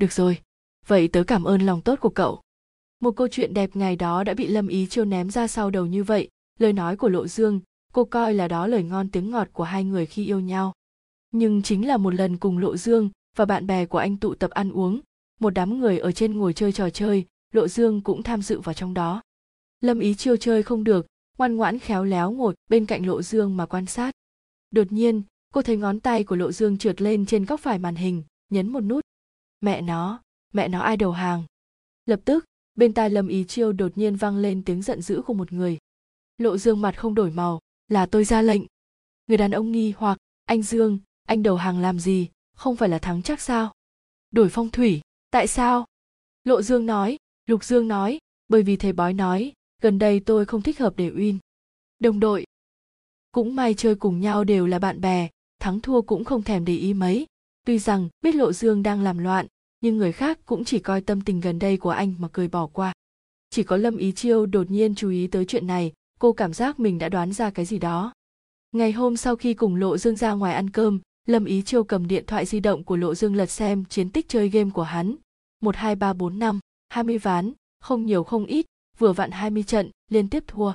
Được rồi, vậy tớ cảm ơn lòng tốt của cậu. Một câu chuyện đẹp ngày đó đã bị lâm ý chiêu ném ra sau đầu như vậy. Lời nói của lộ dương, cô coi là đó lời ngon tiếng ngọt của hai người khi yêu nhau. Nhưng chính là một lần cùng lộ dương và bạn bè của anh tụ tập ăn uống. Một đám người ở trên ngồi chơi trò chơi, lộ dương cũng tham dự vào trong đó. Lâm ý chiêu chơi không được, ngoan ngoãn khéo léo ngồi bên cạnh lộ dương mà quan sát. Đột nhiên, cô thấy ngón tay của lộ dương trượt lên trên góc phải màn hình, nhấn một nút. Mẹ nó mẹ nó ai đầu hàng? Lập tức, bên tai lâm ý chiêu đột nhiên vang lên tiếng giận dữ của một người. Lộ dương mặt không đổi màu, là tôi ra lệnh. Người đàn ông nghi hoặc, anh dương, anh đầu hàng làm gì? Không phải là thắng chắc sao? Đổi phong thủy, tại sao? Lộ dương nói, lục dương nói, bởi vì thầy bói nói, gần đây tôi không thích hợp để uyên đồng đội, cũng may chơi cùng nhau đều là bạn bè, thắng thua cũng không thèm để ý mấy. Tuy rằng, biết lộ dương đang làm loạn, nhưng người khác cũng chỉ coi tâm tình gần đây của anh mà cười bỏ qua. Chỉ có lâm ý chiêu đột nhiên chú ý tới chuyện này, cô cảm giác mình đã đoán ra cái gì đó. Ngày hôm sau khi cùng lộ dương ra ngoài ăn cơm lâm ý chiêu cầm điện thoại di động của lộ dương lật xem chiến tích chơi game của hắn một hai ba bốn năm hai mươi ván không nhiều không ít vừa vặn hai mươi trận liên tiếp thua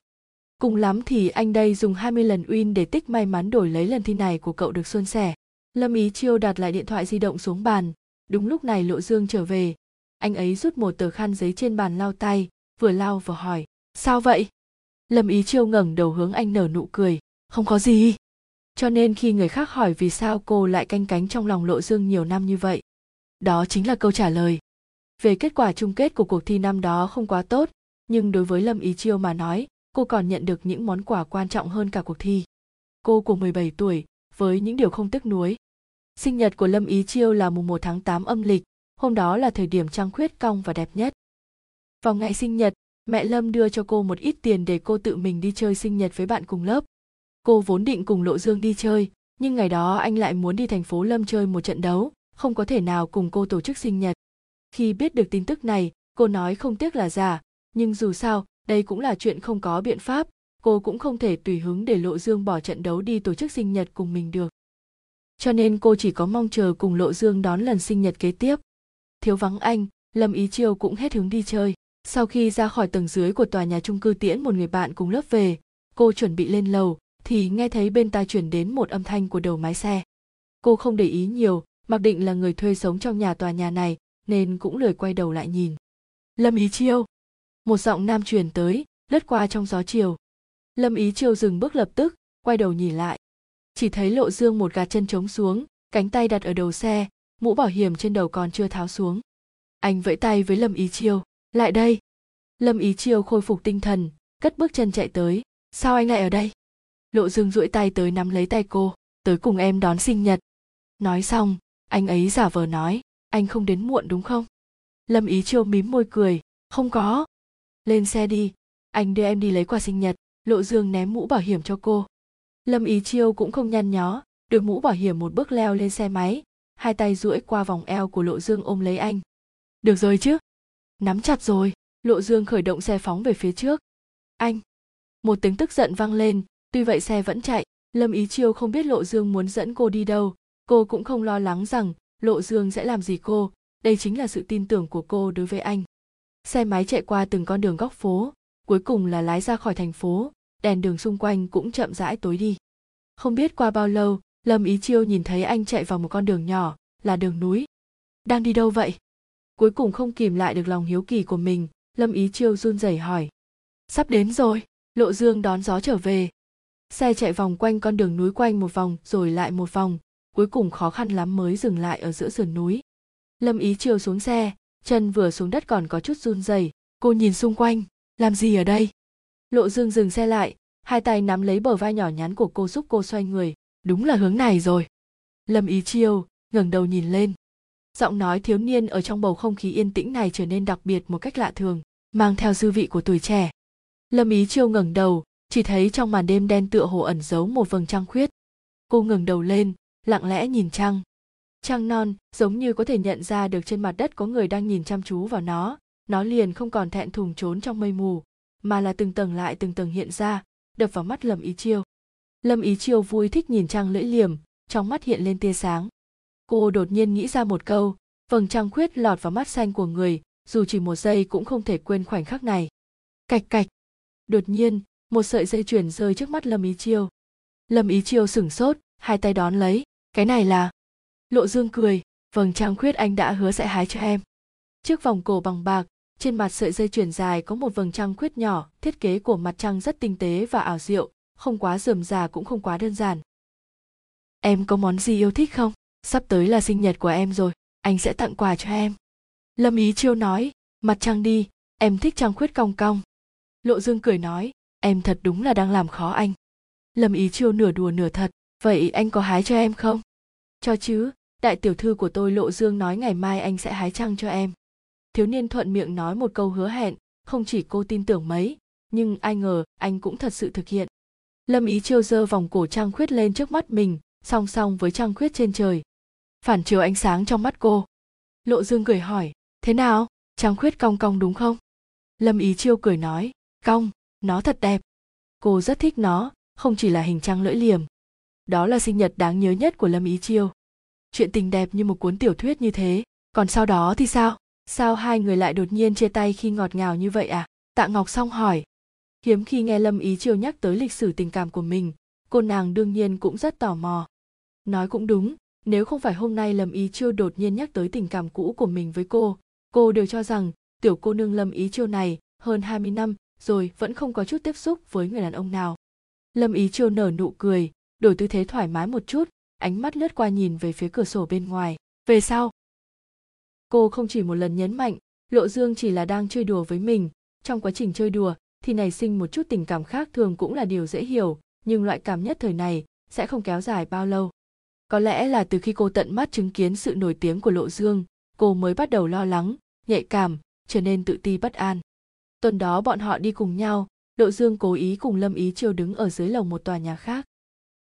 cùng lắm thì anh đây dùng 20 lần win để tích may mắn đổi lấy lần thi này của cậu được suôn sẻ. Lâm Ý Chiêu đặt lại điện thoại di động xuống bàn. Đúng lúc này Lộ Dương trở về. Anh ấy rút một tờ khăn giấy trên bàn lau tay, vừa lau vừa hỏi. Sao vậy? Lâm Ý Chiêu ngẩng đầu hướng anh nở nụ cười. Không có gì. Cho nên khi người khác hỏi vì sao cô lại canh cánh trong lòng Lộ Dương nhiều năm như vậy. Đó chính là câu trả lời. Về kết quả chung kết của cuộc thi năm đó không quá tốt, nhưng đối với lâm ý chiêu mà nói cô còn nhận được những món quà quan trọng hơn cả cuộc thi cô của 17 tuổi với những điều không tiếc nuối sinh nhật của lâm ý chiêu là mùng 1 tháng 8 âm lịch hôm đó là thời điểm trăng khuyết cong và đẹp nhất vào ngày sinh nhật mẹ lâm đưa cho cô một ít tiền để cô tự mình đi chơi sinh nhật với bạn cùng lớp cô vốn định cùng lộ dương đi chơi, nhưng ngày đó anh lại muốn đi thành phố lâm chơi một trận đấu, không có thể nào cùng cô tổ chức sinh nhật. Khi biết được tin tức này, cô nói không tiếc là giả nhưng dù sao, đây cũng là chuyện không có biện pháp, cô cũng không thể tùy hứng để lộ dương bỏ trận đấu đi tổ chức sinh nhật cùng mình được. Cho nên cô chỉ có mong chờ cùng lộ dương đón lần sinh nhật kế tiếp. Thiếu vắng anh, lâm ý chiêu cũng hết hứng đi chơi. Sau khi ra khỏi tầng dưới của tòa nhà trung cư tiễn một người bạn cùng lớp về, cô chuẩn bị lên lầu thì nghe thấy bên tai chuyển đến một âm thanh của đầu máy xe. Cô không để ý nhiều, mặc định là người thuê sống trong nhà tòa nhà này, nên cũng lười quay đầu lại nhìn. Lâm ý chiêu! Một giọng nam truyền tới, lướt qua trong gió chiều. Lâm ý chiêu dừng bước lập tức, quay đầu nhìn lại. Chỉ thấy lộ dương một gạt chân trống xuống, cánh tay đặt ở đầu xe, mũ bảo hiểm trên đầu còn chưa tháo xuống. Anh vẫy tay với lâm ý chiêu, lại đây! Lâm ý chiêu khôi phục tinh thần, cất bước chân chạy tới. Sao anh lại ở đây? Lộ dương duỗi tay tới nắm lấy tay cô, tới cùng em đón sinh nhật. Nói xong, anh ấy giả vờ nói, anh không đến muộn đúng không? Lâm ý chiêu mím môi cười, không có. Lên xe đi, anh đưa em đi lấy quà sinh nhật. Lộ dương ném mũ bảo hiểm cho cô. Lâm ý chiêu cũng không nhăn nhó, được mũ bảo hiểm một bước leo lên xe máy, hai tay duỗi qua vòng eo của lộ dương ôm lấy anh. Được rồi chứ, nắm chặt rồi. Lộ dương khởi động xe phóng về phía trước. Anh. Một tiếng tức giận vang lên tuy vậy xe vẫn chạy, lâm ý chiêu không biết lộ dương muốn dẫn cô đi đâu. Cô cũng không lo lắng rằng lộ dương sẽ làm gì cô. Đây chính là sự tin tưởng của cô đối với anh. Xe máy chạy qua từng con đường góc phố, cuối cùng là lái ra khỏi thành phố. Đèn đường xung quanh cũng chậm rãi tối đi. Không biết qua bao lâu, lâm ý chiêu nhìn thấy anh chạy vào một con đường nhỏ, là đường núi. Đang đi đâu vậy? Cuối cùng không kìm lại được lòng hiếu kỳ của mình, lâm ý chiêu run rẩy hỏi. Sắp đến rồi, lộ dương đón gió trở về xe chạy vòng quanh con đường núi quanh một vòng, rồi lại một vòng. Cuối cùng khó khăn lắm mới dừng lại ở giữa sườn núi. Lâm ý chiều xuống xe, chân vừa xuống đất còn có chút run rẩy. Cô nhìn xung quanh, làm gì ở đây? Lộ dương dừng xe lại, hai tay nắm lấy bờ vai nhỏ nhắn của cô giúp cô xoay người. Đúng là hướng này rồi. Lâm ý chiêu ngẩng đầu nhìn lên. Giọng nói thiếu niên ở trong bầu không khí yên tĩnh này trở nên đặc biệt một cách lạ thường, mang theo dư vị của tuổi trẻ. Lâm ý chiêu ngẩng đầu chỉ thấy trong màn đêm đen tựa hồ ẩn giấu một vầng trăng khuyết. Cô ngẩng đầu lên, lặng lẽ nhìn trăng. Trăng non, giống như có thể nhận ra được trên mặt đất có người đang nhìn chăm chú vào nó. Nó liền không còn thẹn thùng trốn trong mây mù, mà là từng tầng lại từng tầng hiện ra, đập vào mắt lâm ý chiêu. Lâm ý chiêu vui thích nhìn trăng lưỡi liềm, trong mắt hiện lên tia sáng. Cô đột nhiên nghĩ ra một câu, vầng trăng khuyết lọt vào mắt xanh của người, dù chỉ một giây cũng không thể quên khoảnh khắc này. Cạch cạch. Đột nhiên một sợi dây chuyền rơi trước mắt lâm ý chiêu. Lâm ý chiêu sửng sốt, hai tay đón lấy. Cái này là? Lộ dương cười. Vầng trăng khuyết anh đã hứa sẽ hái cho em. Trước vòng cổ bằng bạc, trên mặt sợi dây chuyền dài có một vầng trăng khuyết nhỏ, thiết kế của mặt trăng rất tinh tế và ảo diệu, không quá rườm rà cũng không quá đơn giản. Em có món gì yêu thích không? Sắp tới là sinh nhật của em rồi, anh sẽ tặng quà cho em. Lâm ý chiêu nói, mặt trăng đi, em thích trăng khuyết cong cong. Lộ dương cười nói em thật đúng là đang làm khó anh. Lâm ý chiêu nửa đùa nửa thật, vậy anh có hái cho em không? Cho chứ, đại tiểu thư của tôi lộ dương nói ngày mai anh sẽ hái trăng cho em. Thiếu niên thuận miệng nói một câu hứa hẹn, không chỉ cô tin tưởng mấy, nhưng ai ngờ anh cũng thật sự thực hiện. Lâm ý chiêu giơ vòng cổ trăng khuyết lên trước mắt mình, song song với trăng khuyết trên trời. Phản chiếu ánh sáng trong mắt cô. Lộ dương cười hỏi, thế nào? Trăng khuyết cong cong đúng không? Lâm ý chiêu cười nói, cong nó thật đẹp. Cô rất thích nó, không chỉ là hình trăng lưỡi liềm. Đó là sinh nhật đáng nhớ nhất của lâm ý chiêu. Chuyện tình đẹp như một cuốn tiểu thuyết như thế. Còn sau đó thì sao? Sao hai người lại đột nhiên chia tay khi ngọt ngào như vậy à? Tạ ngọc xong hỏi. Hiếm khi nghe lâm ý chiêu nhắc tới lịch sử tình cảm của mình, cô nàng đương nhiên cũng rất tò mò. Nói cũng đúng, nếu không phải hôm nay lâm ý chiêu đột nhiên nhắc tới tình cảm cũ của mình với cô cô đều cho rằng tiểu cô nương lâm ý chiêu này hơn 20 năm rồi vẫn không có chút tiếp xúc với người đàn ông nào. Lâm ý chiêu nở nụ cười, đổi tư thế thoải mái một chút, ánh mắt lướt qua nhìn về phía cửa sổ bên ngoài. Về sau, cô không chỉ một lần nhấn mạnh, lộ dương chỉ là đang chơi đùa với mình. Trong quá trình chơi đùa, thì nảy sinh một chút tình cảm khác thường cũng là điều dễ hiểu, nhưng loại cảm nhất thời này sẽ không kéo dài bao lâu. Có lẽ là từ khi cô tận mắt chứng kiến sự nổi tiếng của lộ dương, cô mới bắt đầu lo lắng, nhạy cảm, trở nên tự ti bất an tuần đó bọn họ đi cùng nhau lộ dương cố ý cùng lâm ý chiêu đứng ở dưới lầu một tòa nhà khác.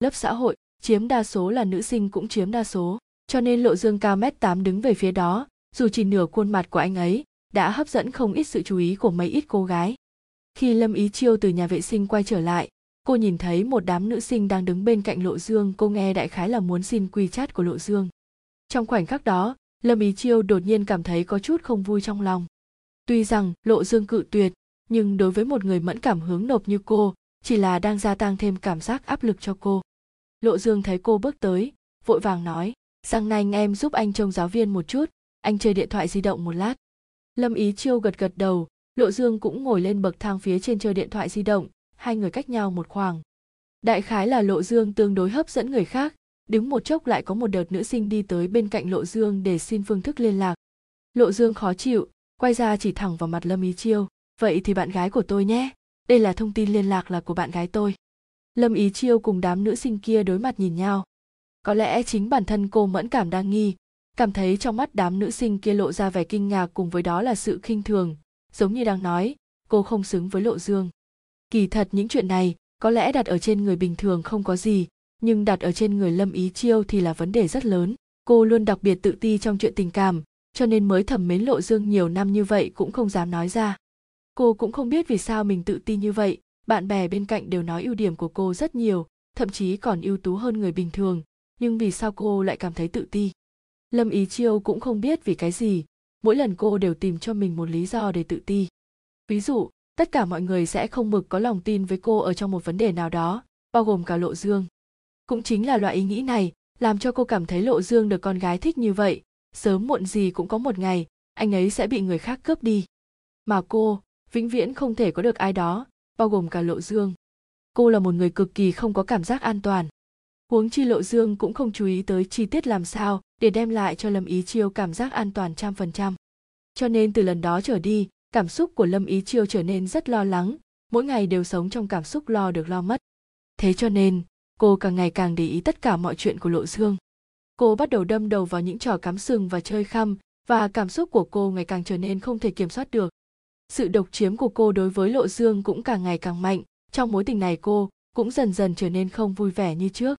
Lớp xã hội, chiếm đa số là nữ sinh cũng chiếm đa số, cho nên lộ dương cao mét tám đứng về phía đó, dù chỉ nửa khuôn mặt của anh ấy, đã hấp dẫn không ít sự chú ý của mấy ít cô gái. Khi lâm ý chiêu từ nhà vệ sinh quay trở lại, cô nhìn thấy một đám nữ sinh đang đứng bên cạnh lộ dương, cô nghe đại khái là muốn xin quy chat của lộ dương. Trong khoảnh khắc đó, lâm ý chiêu đột nhiên cảm thấy có chút không vui trong lòng tuy rằng, lộ dương cự tuyệt, nhưng đối với một người mẫn cảm hướng nộp như cô, chỉ là đang gia tăng thêm cảm giác áp lực cho cô. Lộ dương thấy cô bước tới, vội vàng nói sang anh em giúp anh trông giáo viên một chút, anh chơi điện thoại di động một lát. Lâm ý chiêu gật gật đầu, lộ dương cũng ngồi lên bậc thang phía trên chơi điện thoại di động, hai người cách nhau một khoảng. Đại khái là lộ dương tương đối hấp dẫn người khác, đứng một chốc lại có một đợt nữ sinh đi tới bên cạnh lộ dương để xin phương thức liên lạc. Lộ dương khó chịu quay ra chỉ thẳng vào mặt lâm ý chiêu. Vậy thì bạn gái của tôi nhé. Đây là thông tin liên lạc là của bạn gái tôi. Lâm ý chiêu cùng đám nữ sinh kia đối mặt nhìn nhau. Có lẽ chính bản thân cô mẫn cảm đang nghi. Cảm thấy trong mắt đám nữ sinh kia lộ ra vẻ kinh ngạc cùng với đó là sự khinh thường. Giống như đang nói, cô không xứng với lộ dương. Kỳ thật những chuyện này có lẽ đặt ở trên người bình thường không có gì, nhưng đặt ở trên người lâm ý chiêu thì là vấn đề rất lớn. Cô luôn đặc biệt tự ti trong chuyện tình cảm cho nên mới thầm mến lộ dương nhiều năm như vậy cũng không dám nói ra. Cô cũng không biết vì sao mình tự ti như vậy, bạn bè bên cạnh đều nói ưu điểm của cô rất nhiều, thậm chí còn ưu tú hơn người bình thường, nhưng vì sao cô lại cảm thấy tự ti? Lâm ý chiêu cũng không biết vì cái gì, mỗi lần cô đều tìm cho mình một lý do để tự ti. Ví dụ, tất cả mọi người sẽ không mực có lòng tin với cô ở trong một vấn đề nào đó, bao gồm cả lộ dương. Cũng chính là loại ý nghĩ này, làm cho cô cảm thấy lộ dương được con gái thích như vậy sớm muộn gì cũng có một ngày, anh ấy sẽ bị người khác cướp đi. Mà cô, vĩnh viễn không thể có được ai đó, bao gồm cả lộ dương. Cô là một người cực kỳ không có cảm giác an toàn. Huống chi lộ dương cũng không chú ý tới chi tiết làm sao để đem lại cho lâm ý chiêu cảm giác an toàn trăm phần trăm. Cho nên từ lần đó trở đi, cảm xúc của lâm ý chiêu trở nên rất lo lắng, mỗi ngày đều sống trong cảm xúc lo được lo mất. Thế cho nên, cô càng ngày càng để ý tất cả mọi chuyện của lộ dương cô bắt đầu đâm đầu vào những trò cắm sừng và chơi khăm, và cảm xúc của cô ngày càng trở nên không thể kiểm soát được. Sự độc chiếm của cô đối với lộ dương cũng càng ngày càng mạnh. Trong mối tình này cô cũng dần dần trở nên không vui vẻ như trước.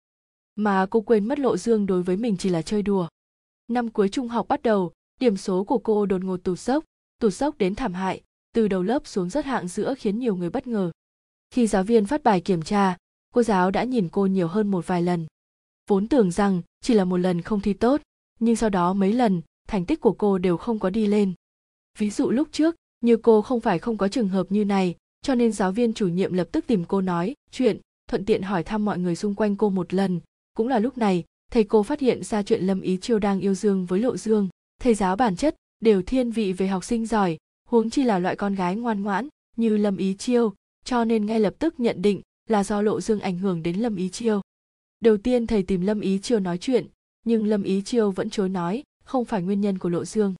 Mà cô quên mất lộ dương đối với mình chỉ là chơi đùa. Năm cuối trung học bắt đầu, điểm số của cô đột ngột tụt dốc tụt dốc đến thảm hại, từ đầu lớp xuống rất hạng giữa khiến nhiều người bất ngờ. Khi giáo viên phát bài kiểm tra, cô giáo đã nhìn cô nhiều hơn một vài lần vốn tưởng rằng chỉ là một lần không thi tốt, nhưng sau đó mấy lần, thành tích của cô đều không có đi lên. Ví dụ lúc trước, như cô không phải không có trường hợp như này, cho nên giáo viên chủ nhiệm lập tức tìm cô nói chuyện, thuận tiện hỏi thăm mọi người xung quanh cô một lần. Cũng là lúc này, thầy cô phát hiện ra chuyện lâm ý chiêu đang yêu dương với lộ dương. Thầy giáo bản chất đều thiên vị về học sinh giỏi, huống chi là loại con gái ngoan ngoãn như lâm ý chiêu, cho nên ngay lập tức nhận định là do lộ dương ảnh hưởng đến lâm ý chiêu đầu tiên, thầy tìm lâm ý chiêu nói chuyện, nhưng lâm ý chiêu vẫn chối nói, không phải nguyên nhân của lộ dương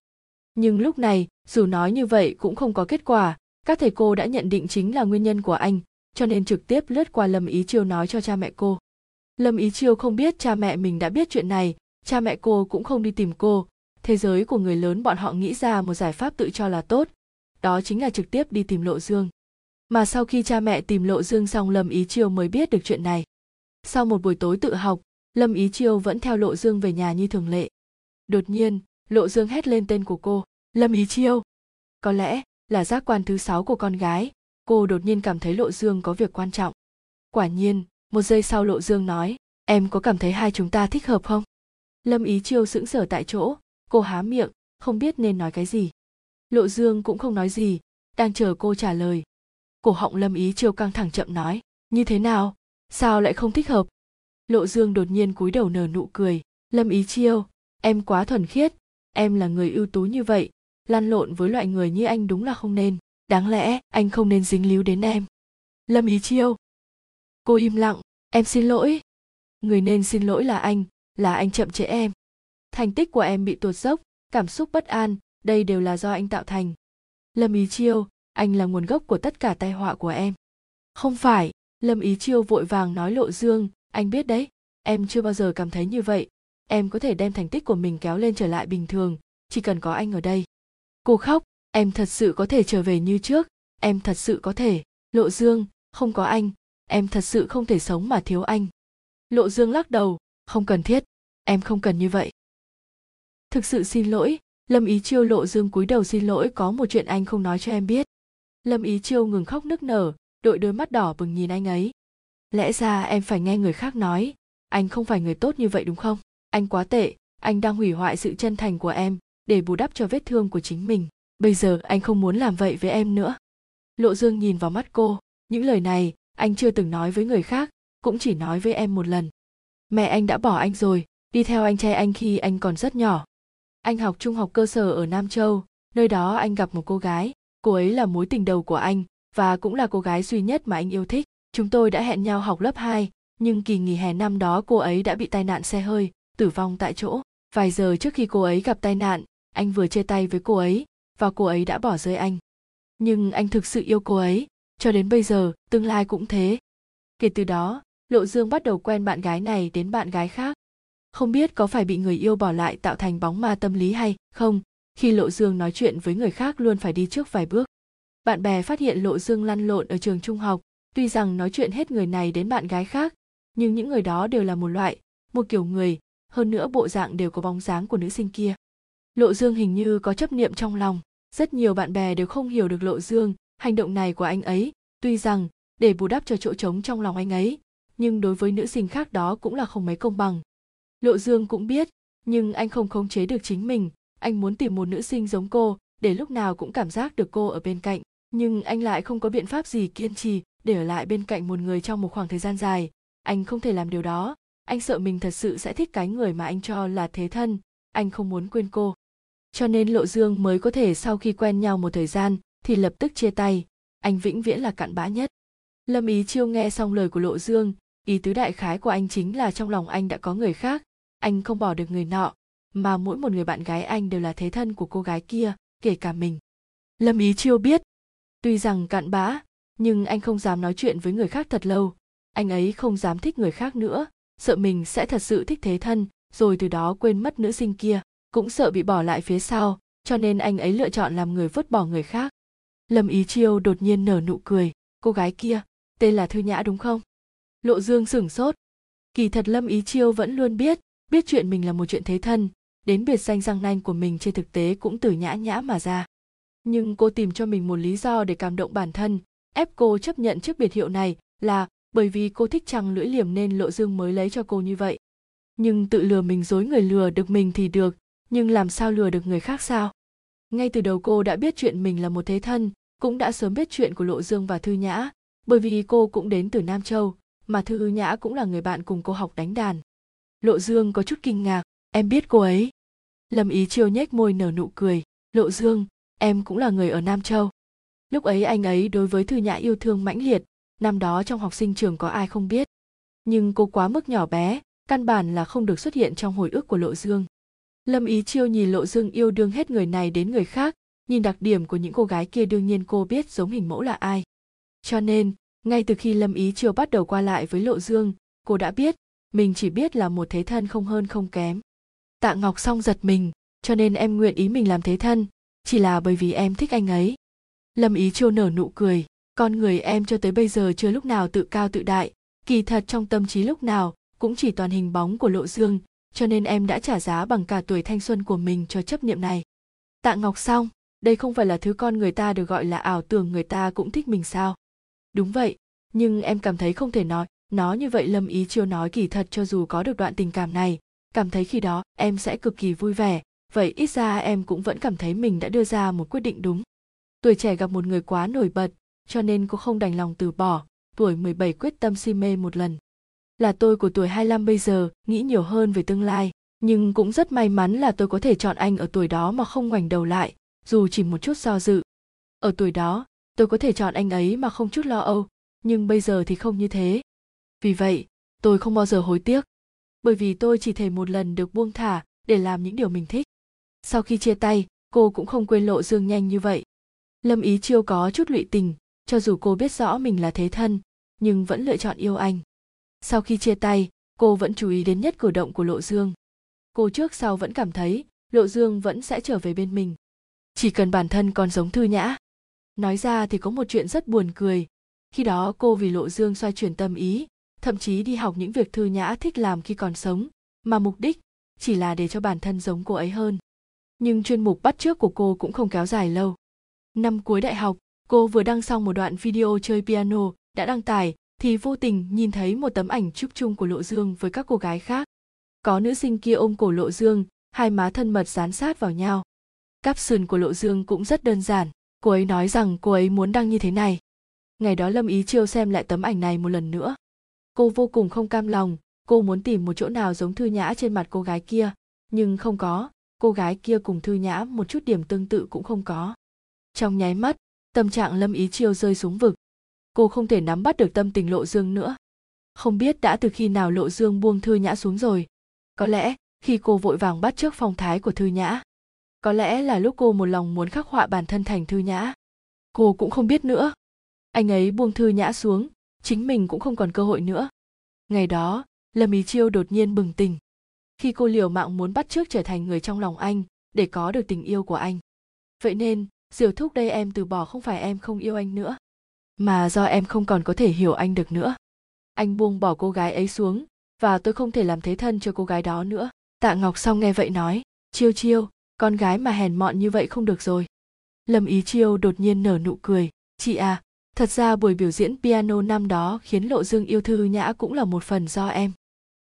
nhưng lúc này, dù nói như vậy cũng không có kết quả. Các thầy cô đã nhận định chính là nguyên nhân của anh, cho nên trực tiếp lướt qua lâm ý chiêu nói cho cha mẹ cô. Lâm ý chiêu không biết cha mẹ mình đã biết chuyện này, cha mẹ cô cũng không đi tìm cô. Thế giới của người lớn bọn họ nghĩ ra một giải pháp tự cho là tốt, đó chính là trực tiếp đi tìm lộ dương. Mà sau khi cha mẹ tìm lộ dương xong, lâm ý chiêu mới biết được chuyện này sau một buổi tối tự học, lâm ý chiêu vẫn theo lộ dương về nhà như thường lệ. Đột nhiên, lộ dương hét lên tên của cô, lâm ý chiêu. Có lẽ là giác quan thứ sáu của con gái, cô đột nhiên cảm thấy lộ dương có việc quan trọng. Quả nhiên, một giây sau lộ dương nói, em có cảm thấy hai chúng ta thích hợp không? Lâm ý chiêu sững sờ tại chỗ, cô há miệng, không biết nên nói cái gì. Lộ dương cũng không nói gì, đang chờ cô trả lời. Cổ họng lâm ý chiêu căng thẳng chậm nói, như thế nào? Sao lại không thích hợp? Lộ dương đột nhiên cúi đầu nở nụ cười. Lâm ý chiêu, em quá thuần khiết. Em là người ưu tú như vậy. Lăn lộn với loại người như anh đúng là không nên. Đáng lẽ, anh không nên dính líu đến em. Lâm ý chiêu. Cô im lặng. Em xin lỗi. Người nên xin lỗi là anh là anh chậm trễ em. Thành tích của em bị tuột dốc, cảm xúc bất an, đây đều là do anh tạo thành. Lâm ý chiêu, anh là nguồn gốc của tất cả tai họa của em. Không phải lâm ý chiêu vội vàng nói lộ dương, anh biết đấy, em chưa bao giờ cảm thấy như vậy. Em có thể đem thành tích của mình kéo lên trở lại bình thường, chỉ cần có anh ở đây. Cô khóc, em thật sự có thể trở về như trước, em thật sự có thể. Lộ dương, không có anh, em thật sự không thể sống mà thiếu anh. Lộ dương lắc đầu, không cần thiết, em không cần như vậy. Thực sự xin lỗi. Lâm ý chiêu lộ dương cúi đầu, xin lỗi, có một chuyện anh không nói cho em biết. Lâm ý chiêu ngừng khóc nức nở đội đôi mắt đỏ bừng nhìn anh ấy. Lẽ ra em phải nghe người khác nói, anh không phải người tốt như vậy đúng không? Anh quá tệ, anh đang hủy hoại sự chân thành của em, để bù đắp cho vết thương của chính mình. Bây giờ anh không muốn làm vậy với em nữa. Lộ dương nhìn vào mắt cô, những lời này anh chưa từng nói với người khác, cũng chỉ nói với em một lần. Mẹ anh đã bỏ anh rồi, đi theo anh trai anh khi anh còn rất nhỏ. Anh học trung học cơ sở ở nam châu, nơi đó anh gặp một cô gái, cô ấy là mối tình đầu của anh và cũng là cô gái duy nhất mà anh yêu thích. Chúng tôi đã hẹn nhau học lớp 2, nhưng kỳ nghỉ hè năm đó cô ấy đã bị tai nạn xe hơi tử vong tại chỗ. Vài giờ trước khi cô ấy gặp tai nạn anh vừa chia tay với cô ấy và cô ấy đã bỏ rơi anh. Nhưng anh thực sự yêu cô ấy cho đến bây giờ tương lai cũng thế. Kể từ đó lộ dương bắt đầu quen bạn gái này đến bạn gái khác. Không biết có phải bị người yêu bỏ lại tạo thành bóng ma tâm lý hay không khi lộ dương nói chuyện với người khác luôn phải đi trước vài bước bạn bè phát hiện lộ dương lăn lộn ở trường trung học, tuy rằng nói chuyện hết người này đến bạn gái khác, nhưng những người đó đều là một loại, một kiểu người, hơn nữa bộ dạng đều có bóng dáng của nữ sinh kia. Lộ dương hình như có chấp niệm trong lòng, rất nhiều bạn bè đều không hiểu được lộ dương, hành động này của anh ấy, tuy rằng, để bù đắp cho chỗ trống trong lòng anh ấy, nhưng đối với nữ sinh khác đó cũng là không mấy công bằng. Lộ dương cũng biết, nhưng anh không khống chế được chính mình, anh muốn tìm một nữ sinh giống cô, để lúc nào cũng cảm giác được cô ở bên cạnh nhưng anh lại không có biện pháp gì kiên trì để ở lại bên cạnh một người trong một khoảng thời gian dài. Anh không thể làm điều đó. Anh sợ mình thật sự sẽ thích cái người mà anh cho là thế thân. Anh không muốn quên cô. Cho nên lộ dương mới có thể sau khi quen nhau một thời gian thì lập tức chia tay. Anh vĩnh viễn là cặn bã nhất. Lâm ý chiêu nghe xong lời của lộ dương, ý tứ đại khái của anh chính là trong lòng anh đã có người khác. Anh không bỏ được người nọ, mà mỗi một người bạn gái anh đều là thế thân của cô gái kia, kể cả mình. Lâm ý chiêu biết tuy rằng cạn bã, nhưng anh không dám nói chuyện với người khác thật lâu. Anh ấy không dám thích người khác nữa. Sợ mình sẽ thật sự thích thế thân, rồi từ đó quên mất nữ sinh kia. Cũng sợ bị bỏ lại phía sau, cho nên anh ấy lựa chọn làm người vứt bỏ người khác. Lâm ý chiêu đột nhiên nở nụ cười. Cô gái kia, tên là thư nhã đúng không? Lộ dương sửng sốt. Kỳ thật lâm ý chiêu vẫn luôn biết biết chuyện mình là một chuyện thế thân. Đến biệt danh răng nanh của mình trên thực tế cũng từ nhã nhã mà ra nhưng cô tìm cho mình một lý do để cảm động bản thân. Ép cô chấp nhận chiếc biệt hiệu này là bởi vì cô thích trăng lưỡi liềm nên lộ dương mới lấy cho cô như vậy. Nhưng tự lừa mình dối người lừa được mình thì được, nhưng làm sao lừa được người khác sao? Ngay từ đầu cô đã biết chuyện mình là một thế thân, cũng đã sớm biết chuyện của lộ dương và thư nhã, bởi vì cô cũng đến từ nam châu, mà thư nhã cũng là người bạn cùng cô học đánh đàn. Lộ dương có chút kinh ngạc, em biết cô ấy? Lâm ý chiêu nhếch môi nở nụ cười, lộ dương em cũng là người ở nam châu. Lúc ấy anh ấy đối với thư nhã yêu thương mãnh liệt, năm đó trong học sinh trường có ai không biết. Nhưng cô quá mức nhỏ bé, căn bản là không được xuất hiện trong hồi ức của lộ dương. Lâm ý chiêu nhìn lộ dương yêu đương hết người này đến người khác, nhìn đặc điểm của những cô gái kia đương nhiên cô biết giống hình mẫu là ai. Cho nên, ngay từ khi lâm ý chiêu bắt đầu qua lại với lộ dương, cô đã biết, mình chỉ biết là một thế thân không hơn không kém. Tạ ngọc xong giật mình, cho nên em nguyện ý mình làm thế thân chỉ là bởi vì em thích anh ấy. Lâm ý chiêu nở nụ cười, con người em cho tới bây giờ chưa lúc nào tự cao tự đại, kỳ thật trong tâm trí lúc nào cũng chỉ toàn hình bóng của lộ dương, cho nên em đã trả giá bằng cả tuổi thanh xuân của mình cho chấp niệm này. Tạ ngọc xong đây không phải là thứ con người ta được gọi là ảo tưởng người ta cũng thích mình sao? Đúng vậy, nhưng em cảm thấy không thể nói, nó như vậy lâm ý chiêu nói kỳ thật cho dù có được đoạn tình cảm này, cảm thấy khi đó em sẽ cực kỳ vui vẻ vậy ít ra em cũng vẫn cảm thấy mình đã đưa ra một quyết định đúng. Tuổi trẻ gặp một người quá nổi bật, cho nên cô không đành lòng từ bỏ tuổi 17 quyết tâm si mê một lần. Là tôi của tuổi 25 bây giờ, nghĩ nhiều hơn về tương lai, nhưng cũng rất may mắn là tôi có thể chọn anh ở tuổi đó mà không ngoảnh đầu lại, dù chỉ một chút do dự. Ở tuổi đó, tôi có thể chọn anh ấy mà không chút lo âu, nhưng bây giờ thì không như thế. Vì vậy, tôi không bao giờ hối tiếc, bởi vì tôi chỉ thể một lần được buông thả để làm những điều mình thích sau khi chia tay, cô cũng không quên lộ dương nhanh như vậy. Lâm ý chiêu có chút lụy tình, cho dù cô biết rõ mình là thế thân, nhưng vẫn lựa chọn yêu anh. Sau khi chia tay, cô vẫn chú ý đến nhất cử động của lộ dương. Cô trước sau vẫn cảm thấy, lộ dương vẫn sẽ trở về bên mình. Chỉ cần bản thân còn giống thư nhã. Nói ra thì có một chuyện rất buồn cười. Khi đó cô vì lộ dương xoay chuyển tâm ý, thậm chí đi học những việc thư nhã thích làm khi còn sống, mà mục đích chỉ là để cho bản thân giống cô ấy hơn nhưng chuyên mục bắt trước của cô cũng không kéo dài lâu. Năm cuối đại học, cô vừa đăng xong một đoạn video chơi piano đã đăng tải, thì vô tình nhìn thấy một tấm ảnh chụp chung của lộ dương với các cô gái khác. Có nữ sinh kia ôm cổ lộ dương, hai má thân mật dán sát vào nhau. Caption của lộ dương cũng rất đơn giản, cô ấy nói rằng cô ấy muốn đăng như thế này. Ngày đó lâm ý chiêu xem lại tấm ảnh này một lần nữa. Cô vô cùng không cam lòng, cô muốn tìm một chỗ nào giống thư nhã trên mặt cô gái kia, nhưng không có cô gái kia cùng thư nhã một chút điểm tương tự cũng không có. Trong nháy mắt, tâm trạng lâm ý chiêu rơi xuống vực. Cô không thể nắm bắt được tâm tình lộ dương nữa. Không biết đã từ khi nào lộ dương buông thư nhã xuống rồi. Có lẽ, khi cô vội vàng bắt trước phong thái của thư nhã, có lẽ là lúc cô một lòng muốn khắc họa bản thân thành thư nhã. Cô cũng không biết nữa. Anh ấy buông thư nhã xuống, chính mình cũng không còn cơ hội nữa. Ngày đó, lâm ý chiêu đột nhiên bừng tỉnh khi cô liều mạng muốn bắt chước trở thành người trong lòng anh, để có được tình yêu của anh. Vậy nên, diều thúc đây em từ bỏ không phải em không yêu anh nữa, mà do em không còn có thể hiểu anh được nữa. Anh buông bỏ cô gái ấy xuống, và tôi không thể làm thế thân cho cô gái đó nữa. Tạ ngọc xong nghe vậy nói, chiêu chiêu, con gái mà hèn mọn như vậy không được rồi. Lâm ý chiêu đột nhiên nở nụ cười, chị à thật ra buổi biểu diễn piano năm đó khiến lộ dương yêu thư nhã cũng là một phần do em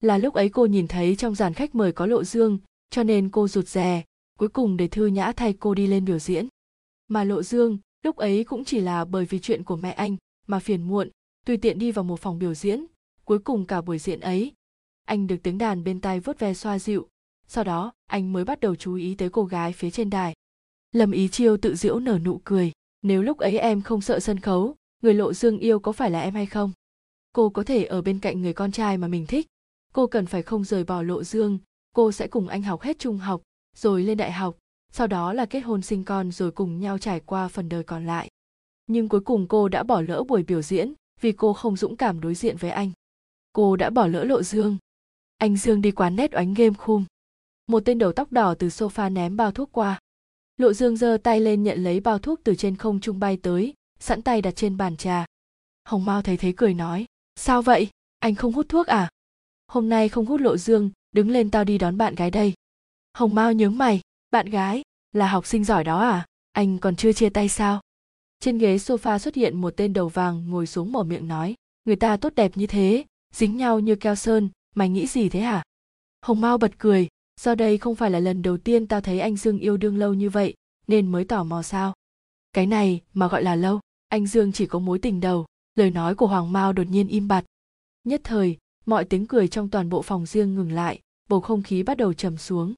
là lúc ấy cô nhìn thấy trong dàn khách mời có lộ dương, cho nên cô rụt rè, cuối cùng để thư nhã thay cô đi lên biểu diễn. Mà lộ dương, lúc ấy cũng chỉ là bởi vì chuyện của mẹ anh mà phiền muộn, tùy tiện đi vào một phòng biểu diễn, cuối cùng cả buổi diễn ấy, anh được tiếng đàn bên tai vớt ve xoa dịu. Sau đó, anh mới bắt đầu chú ý tới cô gái phía trên đài. Lâm ý chiêu tự giễu nở nụ cười, nếu lúc ấy em không sợ sân khấu, người lộ dương yêu có phải là em hay không? Cô có thể ở bên cạnh người con trai mà mình thích cô cần phải không rời bỏ lộ dương, cô sẽ cùng anh học hết trung học, rồi lên đại học, sau đó là kết hôn sinh con rồi cùng nhau trải qua phần đời còn lại. Nhưng cuối cùng cô đã bỏ lỡ buổi biểu diễn vì cô không dũng cảm đối diện với anh. Cô đã bỏ lỡ lộ dương. Anh dương đi quán nét oánh game khum. Một tên đầu tóc đỏ từ sofa ném bao thuốc qua. Lộ dương giơ tay lên nhận lấy bao thuốc từ trên không trung bay tới, sẵn tay đặt trên bàn trà. Hồng mao thấy thế cười nói, sao vậy? Anh không hút thuốc à? Hôm nay không hút lộ dương, đứng lên tao đi đón bạn gái đây. Hồng mao nhớ mày, bạn gái, là học sinh giỏi đó à? Anh còn chưa chia tay sao? Trên ghế sofa xuất hiện một tên đầu vàng ngồi xuống mở miệng nói, người ta tốt đẹp như thế, dính nhau như keo sơn, mày nghĩ gì thế hả? Hồng mao bật cười, do đây không phải là lần đầu tiên tao thấy anh dương yêu đương lâu như vậy, nên mới tò mò sao? Cái này mà gọi là lâu, anh dương chỉ có mối tình đầu, lời nói của hoàng mao đột nhiên im bặt. Nhất thời mọi tiếng cười trong toàn bộ phòng riêng ngừng lại, bầu không khí bắt đầu trầm xuống.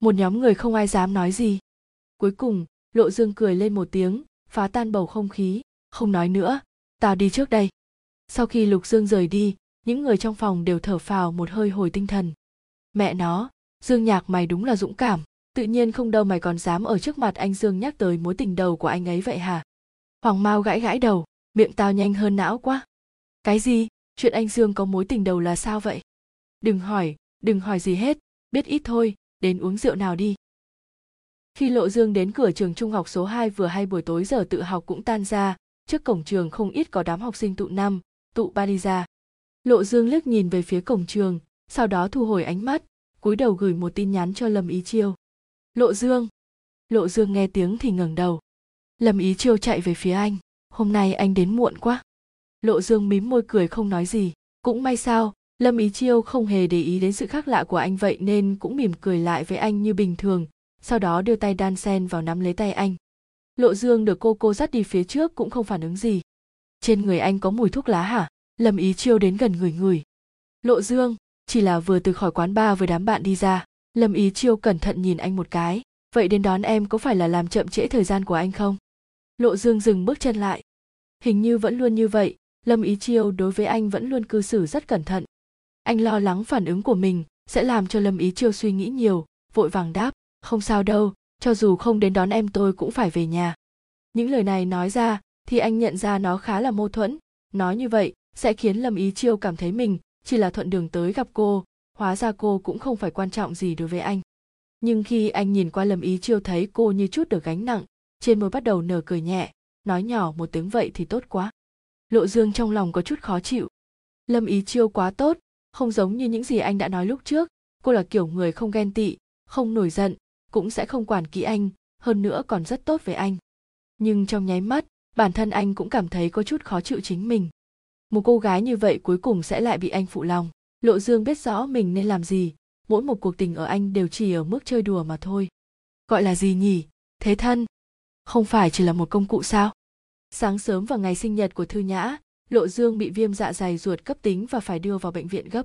Một nhóm người không ai dám nói gì. Cuối cùng, lộ dương cười lên một tiếng, phá tan bầu không khí. Không nói nữa tao đi trước đây. Sau khi lục dương rời đi, những người trong phòng đều thở phào một hơi hồi tinh thần. Mẹ nó, dương nhạc mày đúng là dũng cảm. Tự nhiên không đâu mày còn dám ở trước mặt anh dương nhắc tới mối tình đầu của anh ấy vậy hả? Hoàng mao gãi gãi đầu, miệng tao nhanh hơn não quá. Cái gì? Chuyện anh dương có mối tình đầu là sao vậy? Đừng hỏi đừng hỏi gì hết, biết ít thôi, đến uống rượu nào đi. Khi lộ dương đến cửa trường trung học số 2 vừa hay buổi tối giờ tự học cũng tan ra, trước cổng trường không ít có đám học sinh tụ năm, tụ ba đi ra. Lộ dương liếc nhìn về phía cổng trường, sau đó thu hồi ánh mắt, cúi đầu gửi một tin nhắn cho lâm ý chiêu. Lộ dương. Lộ dương nghe tiếng thì ngẩng đầu. Lâm ý chiêu chạy về phía anh, hôm nay anh đến muộn quá lộ dương mím môi cười không nói gì. Cũng may sao, lâm ý chiêu không hề để ý đến sự khác lạ của anh vậy nên cũng mỉm cười lại với anh như bình thường, sau đó đưa tay đan sen vào nắm lấy tay anh. Lộ dương được cô cô dắt đi phía trước cũng không phản ứng gì. Trên người anh có mùi thuốc lá hả? Lâm ý chiêu đến gần người người lộ dương, chỉ là vừa từ khỏi quán bar với đám bạn đi ra. Lâm ý chiêu cẩn thận nhìn anh một cái. Vậy đến đón em có phải là làm chậm trễ thời gian của anh không? Lộ dương dừng bước chân lại. Hình như vẫn luôn như vậy lâm ý chiêu đối với anh vẫn luôn cư xử rất cẩn thận. Anh lo lắng phản ứng của mình sẽ làm cho lâm ý chiêu suy nghĩ nhiều, vội vàng đáp, không sao đâu, cho dù không đến đón em tôi cũng phải về nhà. Những lời này nói ra thì anh nhận ra nó khá là mâu thuẫn. Nói như vậy sẽ khiến lâm ý chiêu cảm thấy mình chỉ là thuận đường tới gặp cô, hóa ra cô cũng không phải quan trọng gì đối với anh. Nhưng khi anh nhìn qua lâm ý chiêu thấy cô như chút được gánh nặng, trên môi bắt đầu nở cười nhẹ, nói nhỏ một tiếng, vậy thì tốt quá lộ dương trong lòng có chút khó chịu. Lâm ý chiêu quá tốt, không giống như những gì anh đã nói lúc trước. Cô là kiểu người không ghen tị, không nổi giận, cũng sẽ không quản kỹ anh, hơn nữa còn rất tốt với anh. Nhưng trong nháy mắt, bản thân anh cũng cảm thấy có chút khó chịu chính mình. Một cô gái như vậy cuối cùng sẽ lại bị anh phụ lòng. Lộ dương biết rõ mình nên làm gì, mỗi một cuộc tình ở anh đều chỉ ở mức chơi đùa mà thôi. Gọi là gì nhỉ? Thế thân? Không phải chỉ là một công cụ sao? Sáng sớm vào ngày sinh nhật của thư nhã, lộ dương bị viêm dạ dày ruột cấp tính và phải đưa vào bệnh viện gấp.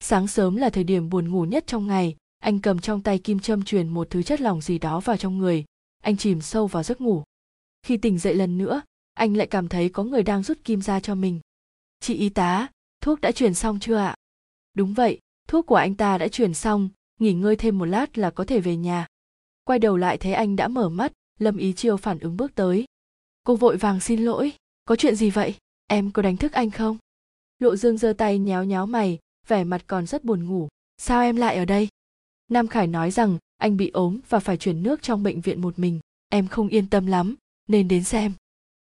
Sáng sớm là thời điểm buồn ngủ nhất trong ngày, anh cầm trong tay kim châm truyền một thứ chất lỏng gì đó vào trong người, anh chìm sâu vào giấc ngủ. Khi tỉnh dậy lần nữa, anh lại cảm thấy có người đang rút kim ra cho mình. Chị y tá, thuốc đã truyền xong chưa ạ? Đúng vậy, thuốc của anh ta đã truyền xong, nghỉ ngơi thêm một lát là có thể về nhà. Quay đầu lại thấy anh đã mở mắt, lâm ý chiêu phản ứng bước tới cô vội vàng xin lỗi. Có chuyện gì vậy? Em có đánh thức anh không? Lộ dương giơ tay nhéo nhéo mày, vẻ mặt còn rất buồn ngủ. Sao em lại ở đây? Nam khải nói rằng anh bị ốm và phải chuyển nước trong bệnh viện một mình. Em không yên tâm lắm, nên đến xem.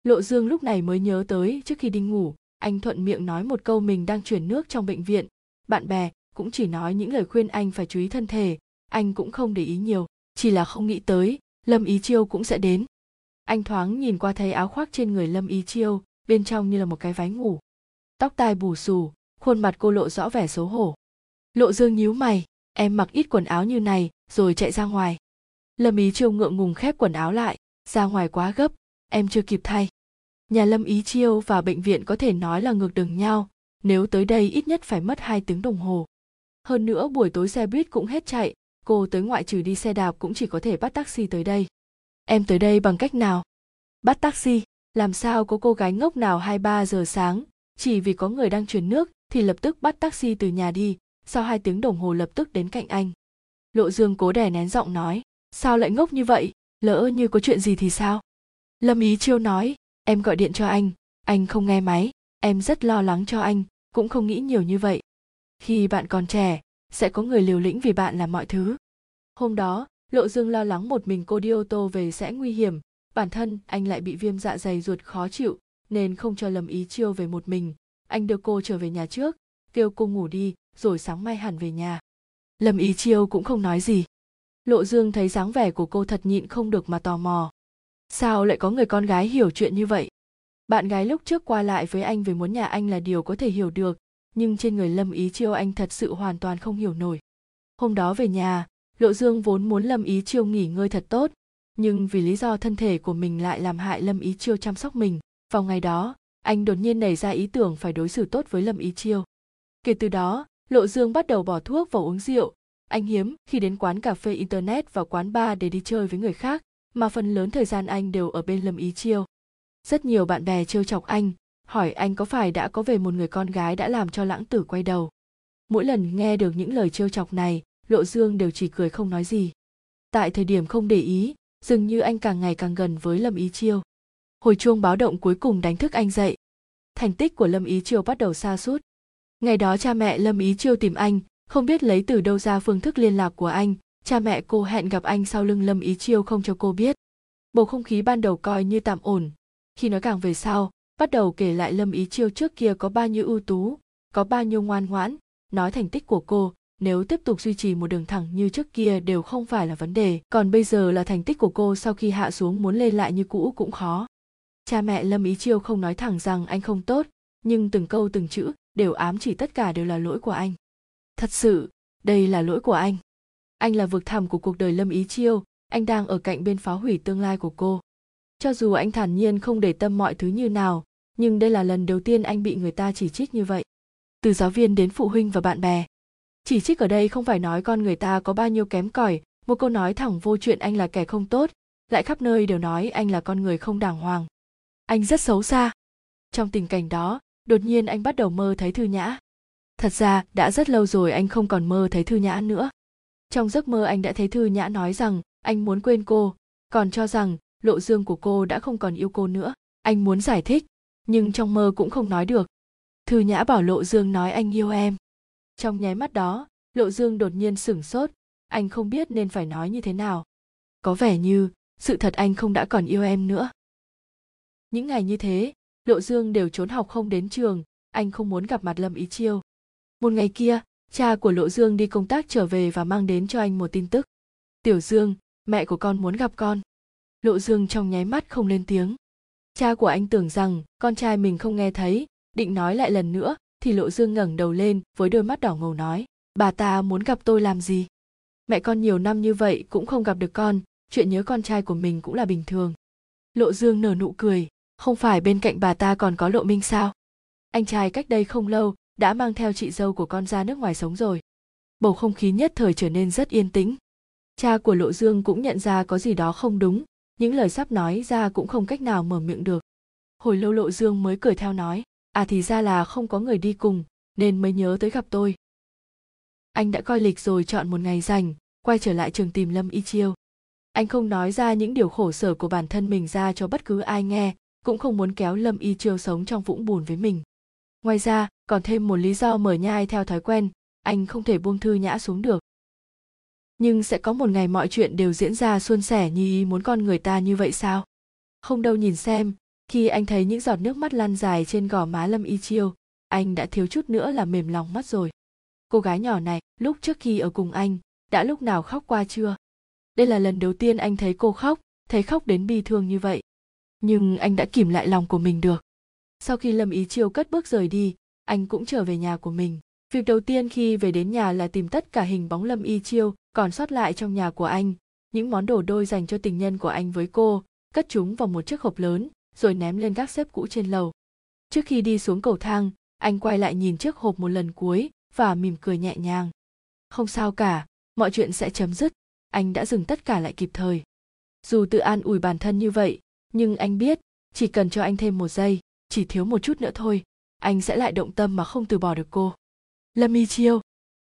Lộ dương lúc này mới nhớ tới trước khi đi ngủ, anh thuận miệng nói một câu mình đang chuyển nước trong bệnh viện. Bạn bè cũng chỉ nói những lời khuyên anh phải chú ý thân thể, anh cũng không để ý nhiều. Chỉ là không nghĩ tới, lâm ý chiêu cũng sẽ đến anh thoáng nhìn qua thấy áo khoác trên người lâm ý chiêu, bên trong như là một cái váy ngủ. Tóc tai bù xù, khuôn mặt cô lộ rõ vẻ xấu hổ. Lộ dương nhíu mày, em mặc ít quần áo như này, rồi chạy ra ngoài. Lâm ý chiêu ngượng ngùng khép quần áo lại, ra ngoài quá gấp, em chưa kịp thay. Nhà lâm ý chiêu và bệnh viện có thể nói là ngược đường nhau, nếu tới đây ít nhất phải mất hai tiếng đồng hồ. Hơn nữa buổi tối xe buýt cũng hết chạy, cô tới ngoại trừ đi xe đạp cũng chỉ có thể bắt taxi tới đây em tới đây bằng cách nào? Bắt taxi, làm sao có cô gái ngốc nào hai ba giờ sáng? Chỉ vì có người đang chuyển nước thì lập tức bắt taxi từ nhà đi. Sau hai tiếng đồng hồ lập tức đến cạnh anh. Lộ dương cố đè nén giọng nói, sao lại ngốc như vậy? Lỡ như có chuyện gì thì sao? Lâm ý chiêu nói, em gọi điện cho anh anh không nghe máy, em rất lo lắng cho anh, cũng không nghĩ nhiều như vậy. Khi bạn còn trẻ, sẽ có người liều lĩnh vì bạn làm mọi thứ. Hôm đó lộ dương lo lắng một mình cô đi ô tô về sẽ nguy hiểm. Bản thân anh lại bị viêm dạ dày ruột khó chịu, nên không cho lâm ý chiêu về một mình. Anh đưa cô trở về nhà trước, kêu cô ngủ đi, rồi sáng mai hẳn về nhà. Lâm ý chiêu cũng không nói gì. Lộ dương thấy dáng vẻ của cô thật nhịn không được mà tò mò. Sao lại có người con gái hiểu chuyện như vậy? Bạn gái lúc trước qua lại với anh về muốn nhà anh là điều có thể hiểu được, nhưng trên người lâm ý chiêu anh thật sự hoàn toàn không hiểu nổi. Hôm đó về nhà lộ dương vốn muốn lâm ý chiêu nghỉ ngơi thật tốt, nhưng vì lý do thân thể của mình lại làm hại lâm ý chiêu chăm sóc mình, vào ngày đó, anh đột nhiên nảy ra ý tưởng phải đối xử tốt với lâm ý chiêu. Kể từ đó, lộ dương bắt đầu bỏ thuốc vào uống rượu. Anh hiếm khi đến quán cà phê internet và quán bar để đi chơi với người khác, mà phần lớn thời gian anh đều ở bên lâm ý chiêu. Rất nhiều bạn bè trêu chọc anh, hỏi anh có phải đã có về một người con gái đã làm cho lãng tử quay đầu. Mỗi lần nghe được những lời trêu chọc này lộ dương đều chỉ cười không nói gì. Tại thời điểm không để ý, dường như anh càng ngày càng gần với lâm ý chiêu. Hồi chuông báo động cuối cùng đánh thức anh dậy. Thành tích của lâm ý chiêu bắt đầu xa suốt ngày đó cha mẹ lâm ý chiêu tìm anh, không biết lấy từ đâu ra phương thức liên lạc của anh, cha mẹ cô hẹn gặp anh sau lưng lâm ý chiêu không cho cô biết. Bầu không khí ban đầu coi như tạm ổn. Khi nói càng về sau, bắt đầu kể lại lâm ý chiêu trước kia có bao nhiêu ưu tú, có bao nhiêu ngoan ngoãn, nói thành tích của cô nếu tiếp tục duy trì một đường thẳng như trước kia đều không phải là vấn đề. Còn bây giờ là thành tích của cô sau khi hạ xuống muốn lên lại như cũ cũng khó. Cha mẹ lâm ý chiêu không nói thẳng rằng anh không tốt, nhưng từng câu từng chữ đều ám chỉ tất cả đều là lỗi của anh. Thật sự, đây là lỗi của anh. Anh là vực thẳm của cuộc đời lâm ý chiêu, anh đang ở cạnh bên phá hủy tương lai của cô. Cho dù anh thản nhiên không để tâm mọi thứ như nào, nhưng đây là lần đầu tiên anh bị người ta chỉ trích như vậy. Từ giáo viên đến phụ huynh và bạn bè chỉ trích ở đây không phải nói con người ta có bao nhiêu kém cỏi, một câu nói thẳng vô chuyện anh là kẻ không tốt, lại khắp nơi đều nói anh là con người không đàng hoàng. Anh rất xấu xa. Trong tình cảnh đó, đột nhiên anh bắt đầu mơ thấy thư nhã. Thật ra, đã rất lâu rồi anh không còn mơ thấy thư nhã nữa. Trong giấc mơ anh đã thấy thư nhã nói rằng, anh muốn quên cô, còn cho rằng, lộ dương của cô đã không còn yêu cô nữa. Anh muốn giải thích, nhưng trong mơ cũng không nói được. Thư nhã bảo lộ dương nói, anh yêu em trong nháy mắt đó, lộ dương đột nhiên sửng sốt. Anh không biết nên phải nói như thế nào. Có vẻ như, sự thật anh không đã còn yêu em nữa. Những ngày như thế, lộ dương đều trốn học không đến trường, anh không muốn gặp mặt lâm ý chiêu. Một ngày kia, cha của lộ dương đi công tác trở về và mang đến cho anh một tin tức. Tiểu dương, mẹ của con muốn gặp con. Lộ dương trong nháy mắt không lên tiếng. Cha của anh tưởng rằng con trai mình không nghe thấy, định nói lại lần nữa thì lộ dương ngẩng đầu lên, với đôi mắt đỏ ngầu nói, bà ta muốn gặp tôi làm gì? Mẹ con nhiều năm như vậy cũng không gặp được con, chuyện nhớ con trai của mình cũng là bình thường. Lộ dương nở nụ cười, không phải bên cạnh bà ta còn có lộ minh sao? Anh trai cách đây không lâu, đã mang theo chị dâu của con ra nước ngoài sống rồi. Bầu không khí nhất thời trở nên rất yên tĩnh. Cha của lộ dương cũng nhận ra có gì đó không đúng, những lời sắp nói ra cũng không cách nào mở miệng được. Hồi lâu lộ dương mới cười theo nói à thì ra là không có người đi cùng, nên mới nhớ tới gặp tôi. Anh đã coi lịch rồi chọn một ngày rảnh, quay trở lại trường tìm lâm y chiêu. Anh không nói ra những điều khổ sở của bản thân mình ra cho bất cứ ai nghe, cũng không muốn kéo lâm y chiêu sống trong vũng bùn với mình. Ngoài ra, còn thêm một lý do mở nhai theo thói quen, anh không thể buông thư nhã xuống được. Nhưng sẽ có một ngày mọi chuyện đều diễn ra suôn sẻ như ý muốn con người ta như vậy sao? Không đâu nhìn xem khi anh thấy những giọt nước mắt lăn dài trên gò má lâm y chiêu, anh đã thiếu chút nữa là mềm lòng mắt rồi. Cô gái nhỏ này, lúc trước khi ở cùng anh, đã lúc nào khóc qua chưa? Đây là lần đầu tiên anh thấy cô khóc, thấy khóc đến bi thương như vậy. Nhưng anh đã kìm lại lòng của mình được. Sau khi lâm ý chiêu cất bước rời đi, anh cũng trở về nhà của mình. Việc đầu tiên khi về đến nhà là tìm tất cả hình bóng lâm y chiêu còn sót lại trong nhà của anh, những món đồ đôi dành cho tình nhân của anh với cô, cất chúng vào một chiếc hộp lớn rồi ném lên gác xếp cũ trên lầu. Trước khi đi xuống cầu thang, anh quay lại nhìn chiếc hộp một lần cuối và mỉm cười nhẹ nhàng. Không sao cả, mọi chuyện sẽ chấm dứt. Anh đã dừng tất cả lại kịp thời. Dù tự an ủi bản thân như vậy, nhưng anh biết, chỉ cần cho anh thêm một giây, chỉ thiếu một chút nữa thôi, anh sẽ lại động tâm mà không từ bỏ được cô. Lâm y chiêu.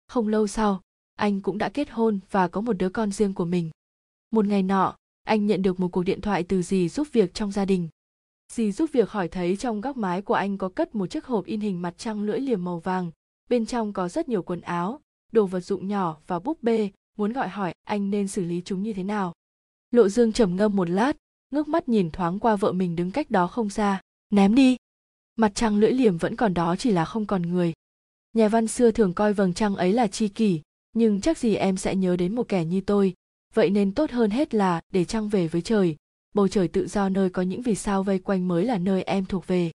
Không lâu sau, anh cũng đã kết hôn và có một đứa con riêng của mình. Một ngày nọ, anh nhận được một cuộc điện thoại từ dì giúp việc trong gia đình dì giúp việc hỏi thấy trong góc mái của anh có cất một chiếc hộp in hình mặt trăng lưỡi liềm màu vàng. Bên trong có rất nhiều quần áo, đồ vật dụng nhỏ và búp bê. Muốn gọi hỏi, anh nên xử lý chúng như thế nào? Lộ dương trầm ngâm một lát, ngước mắt nhìn thoáng qua vợ mình đứng cách đó không xa. Ném đi. Mặt trăng lưỡi liềm vẫn còn đó, chỉ là không còn người. Nhà văn xưa thường coi vầng trăng ấy là chi kỷ, nhưng chắc gì em sẽ nhớ đến một kẻ như tôi. Vậy nên tốt hơn hết là để trăng về với trời bầu trời tự do nơi có những vì sao vây quanh mới là nơi em thuộc về.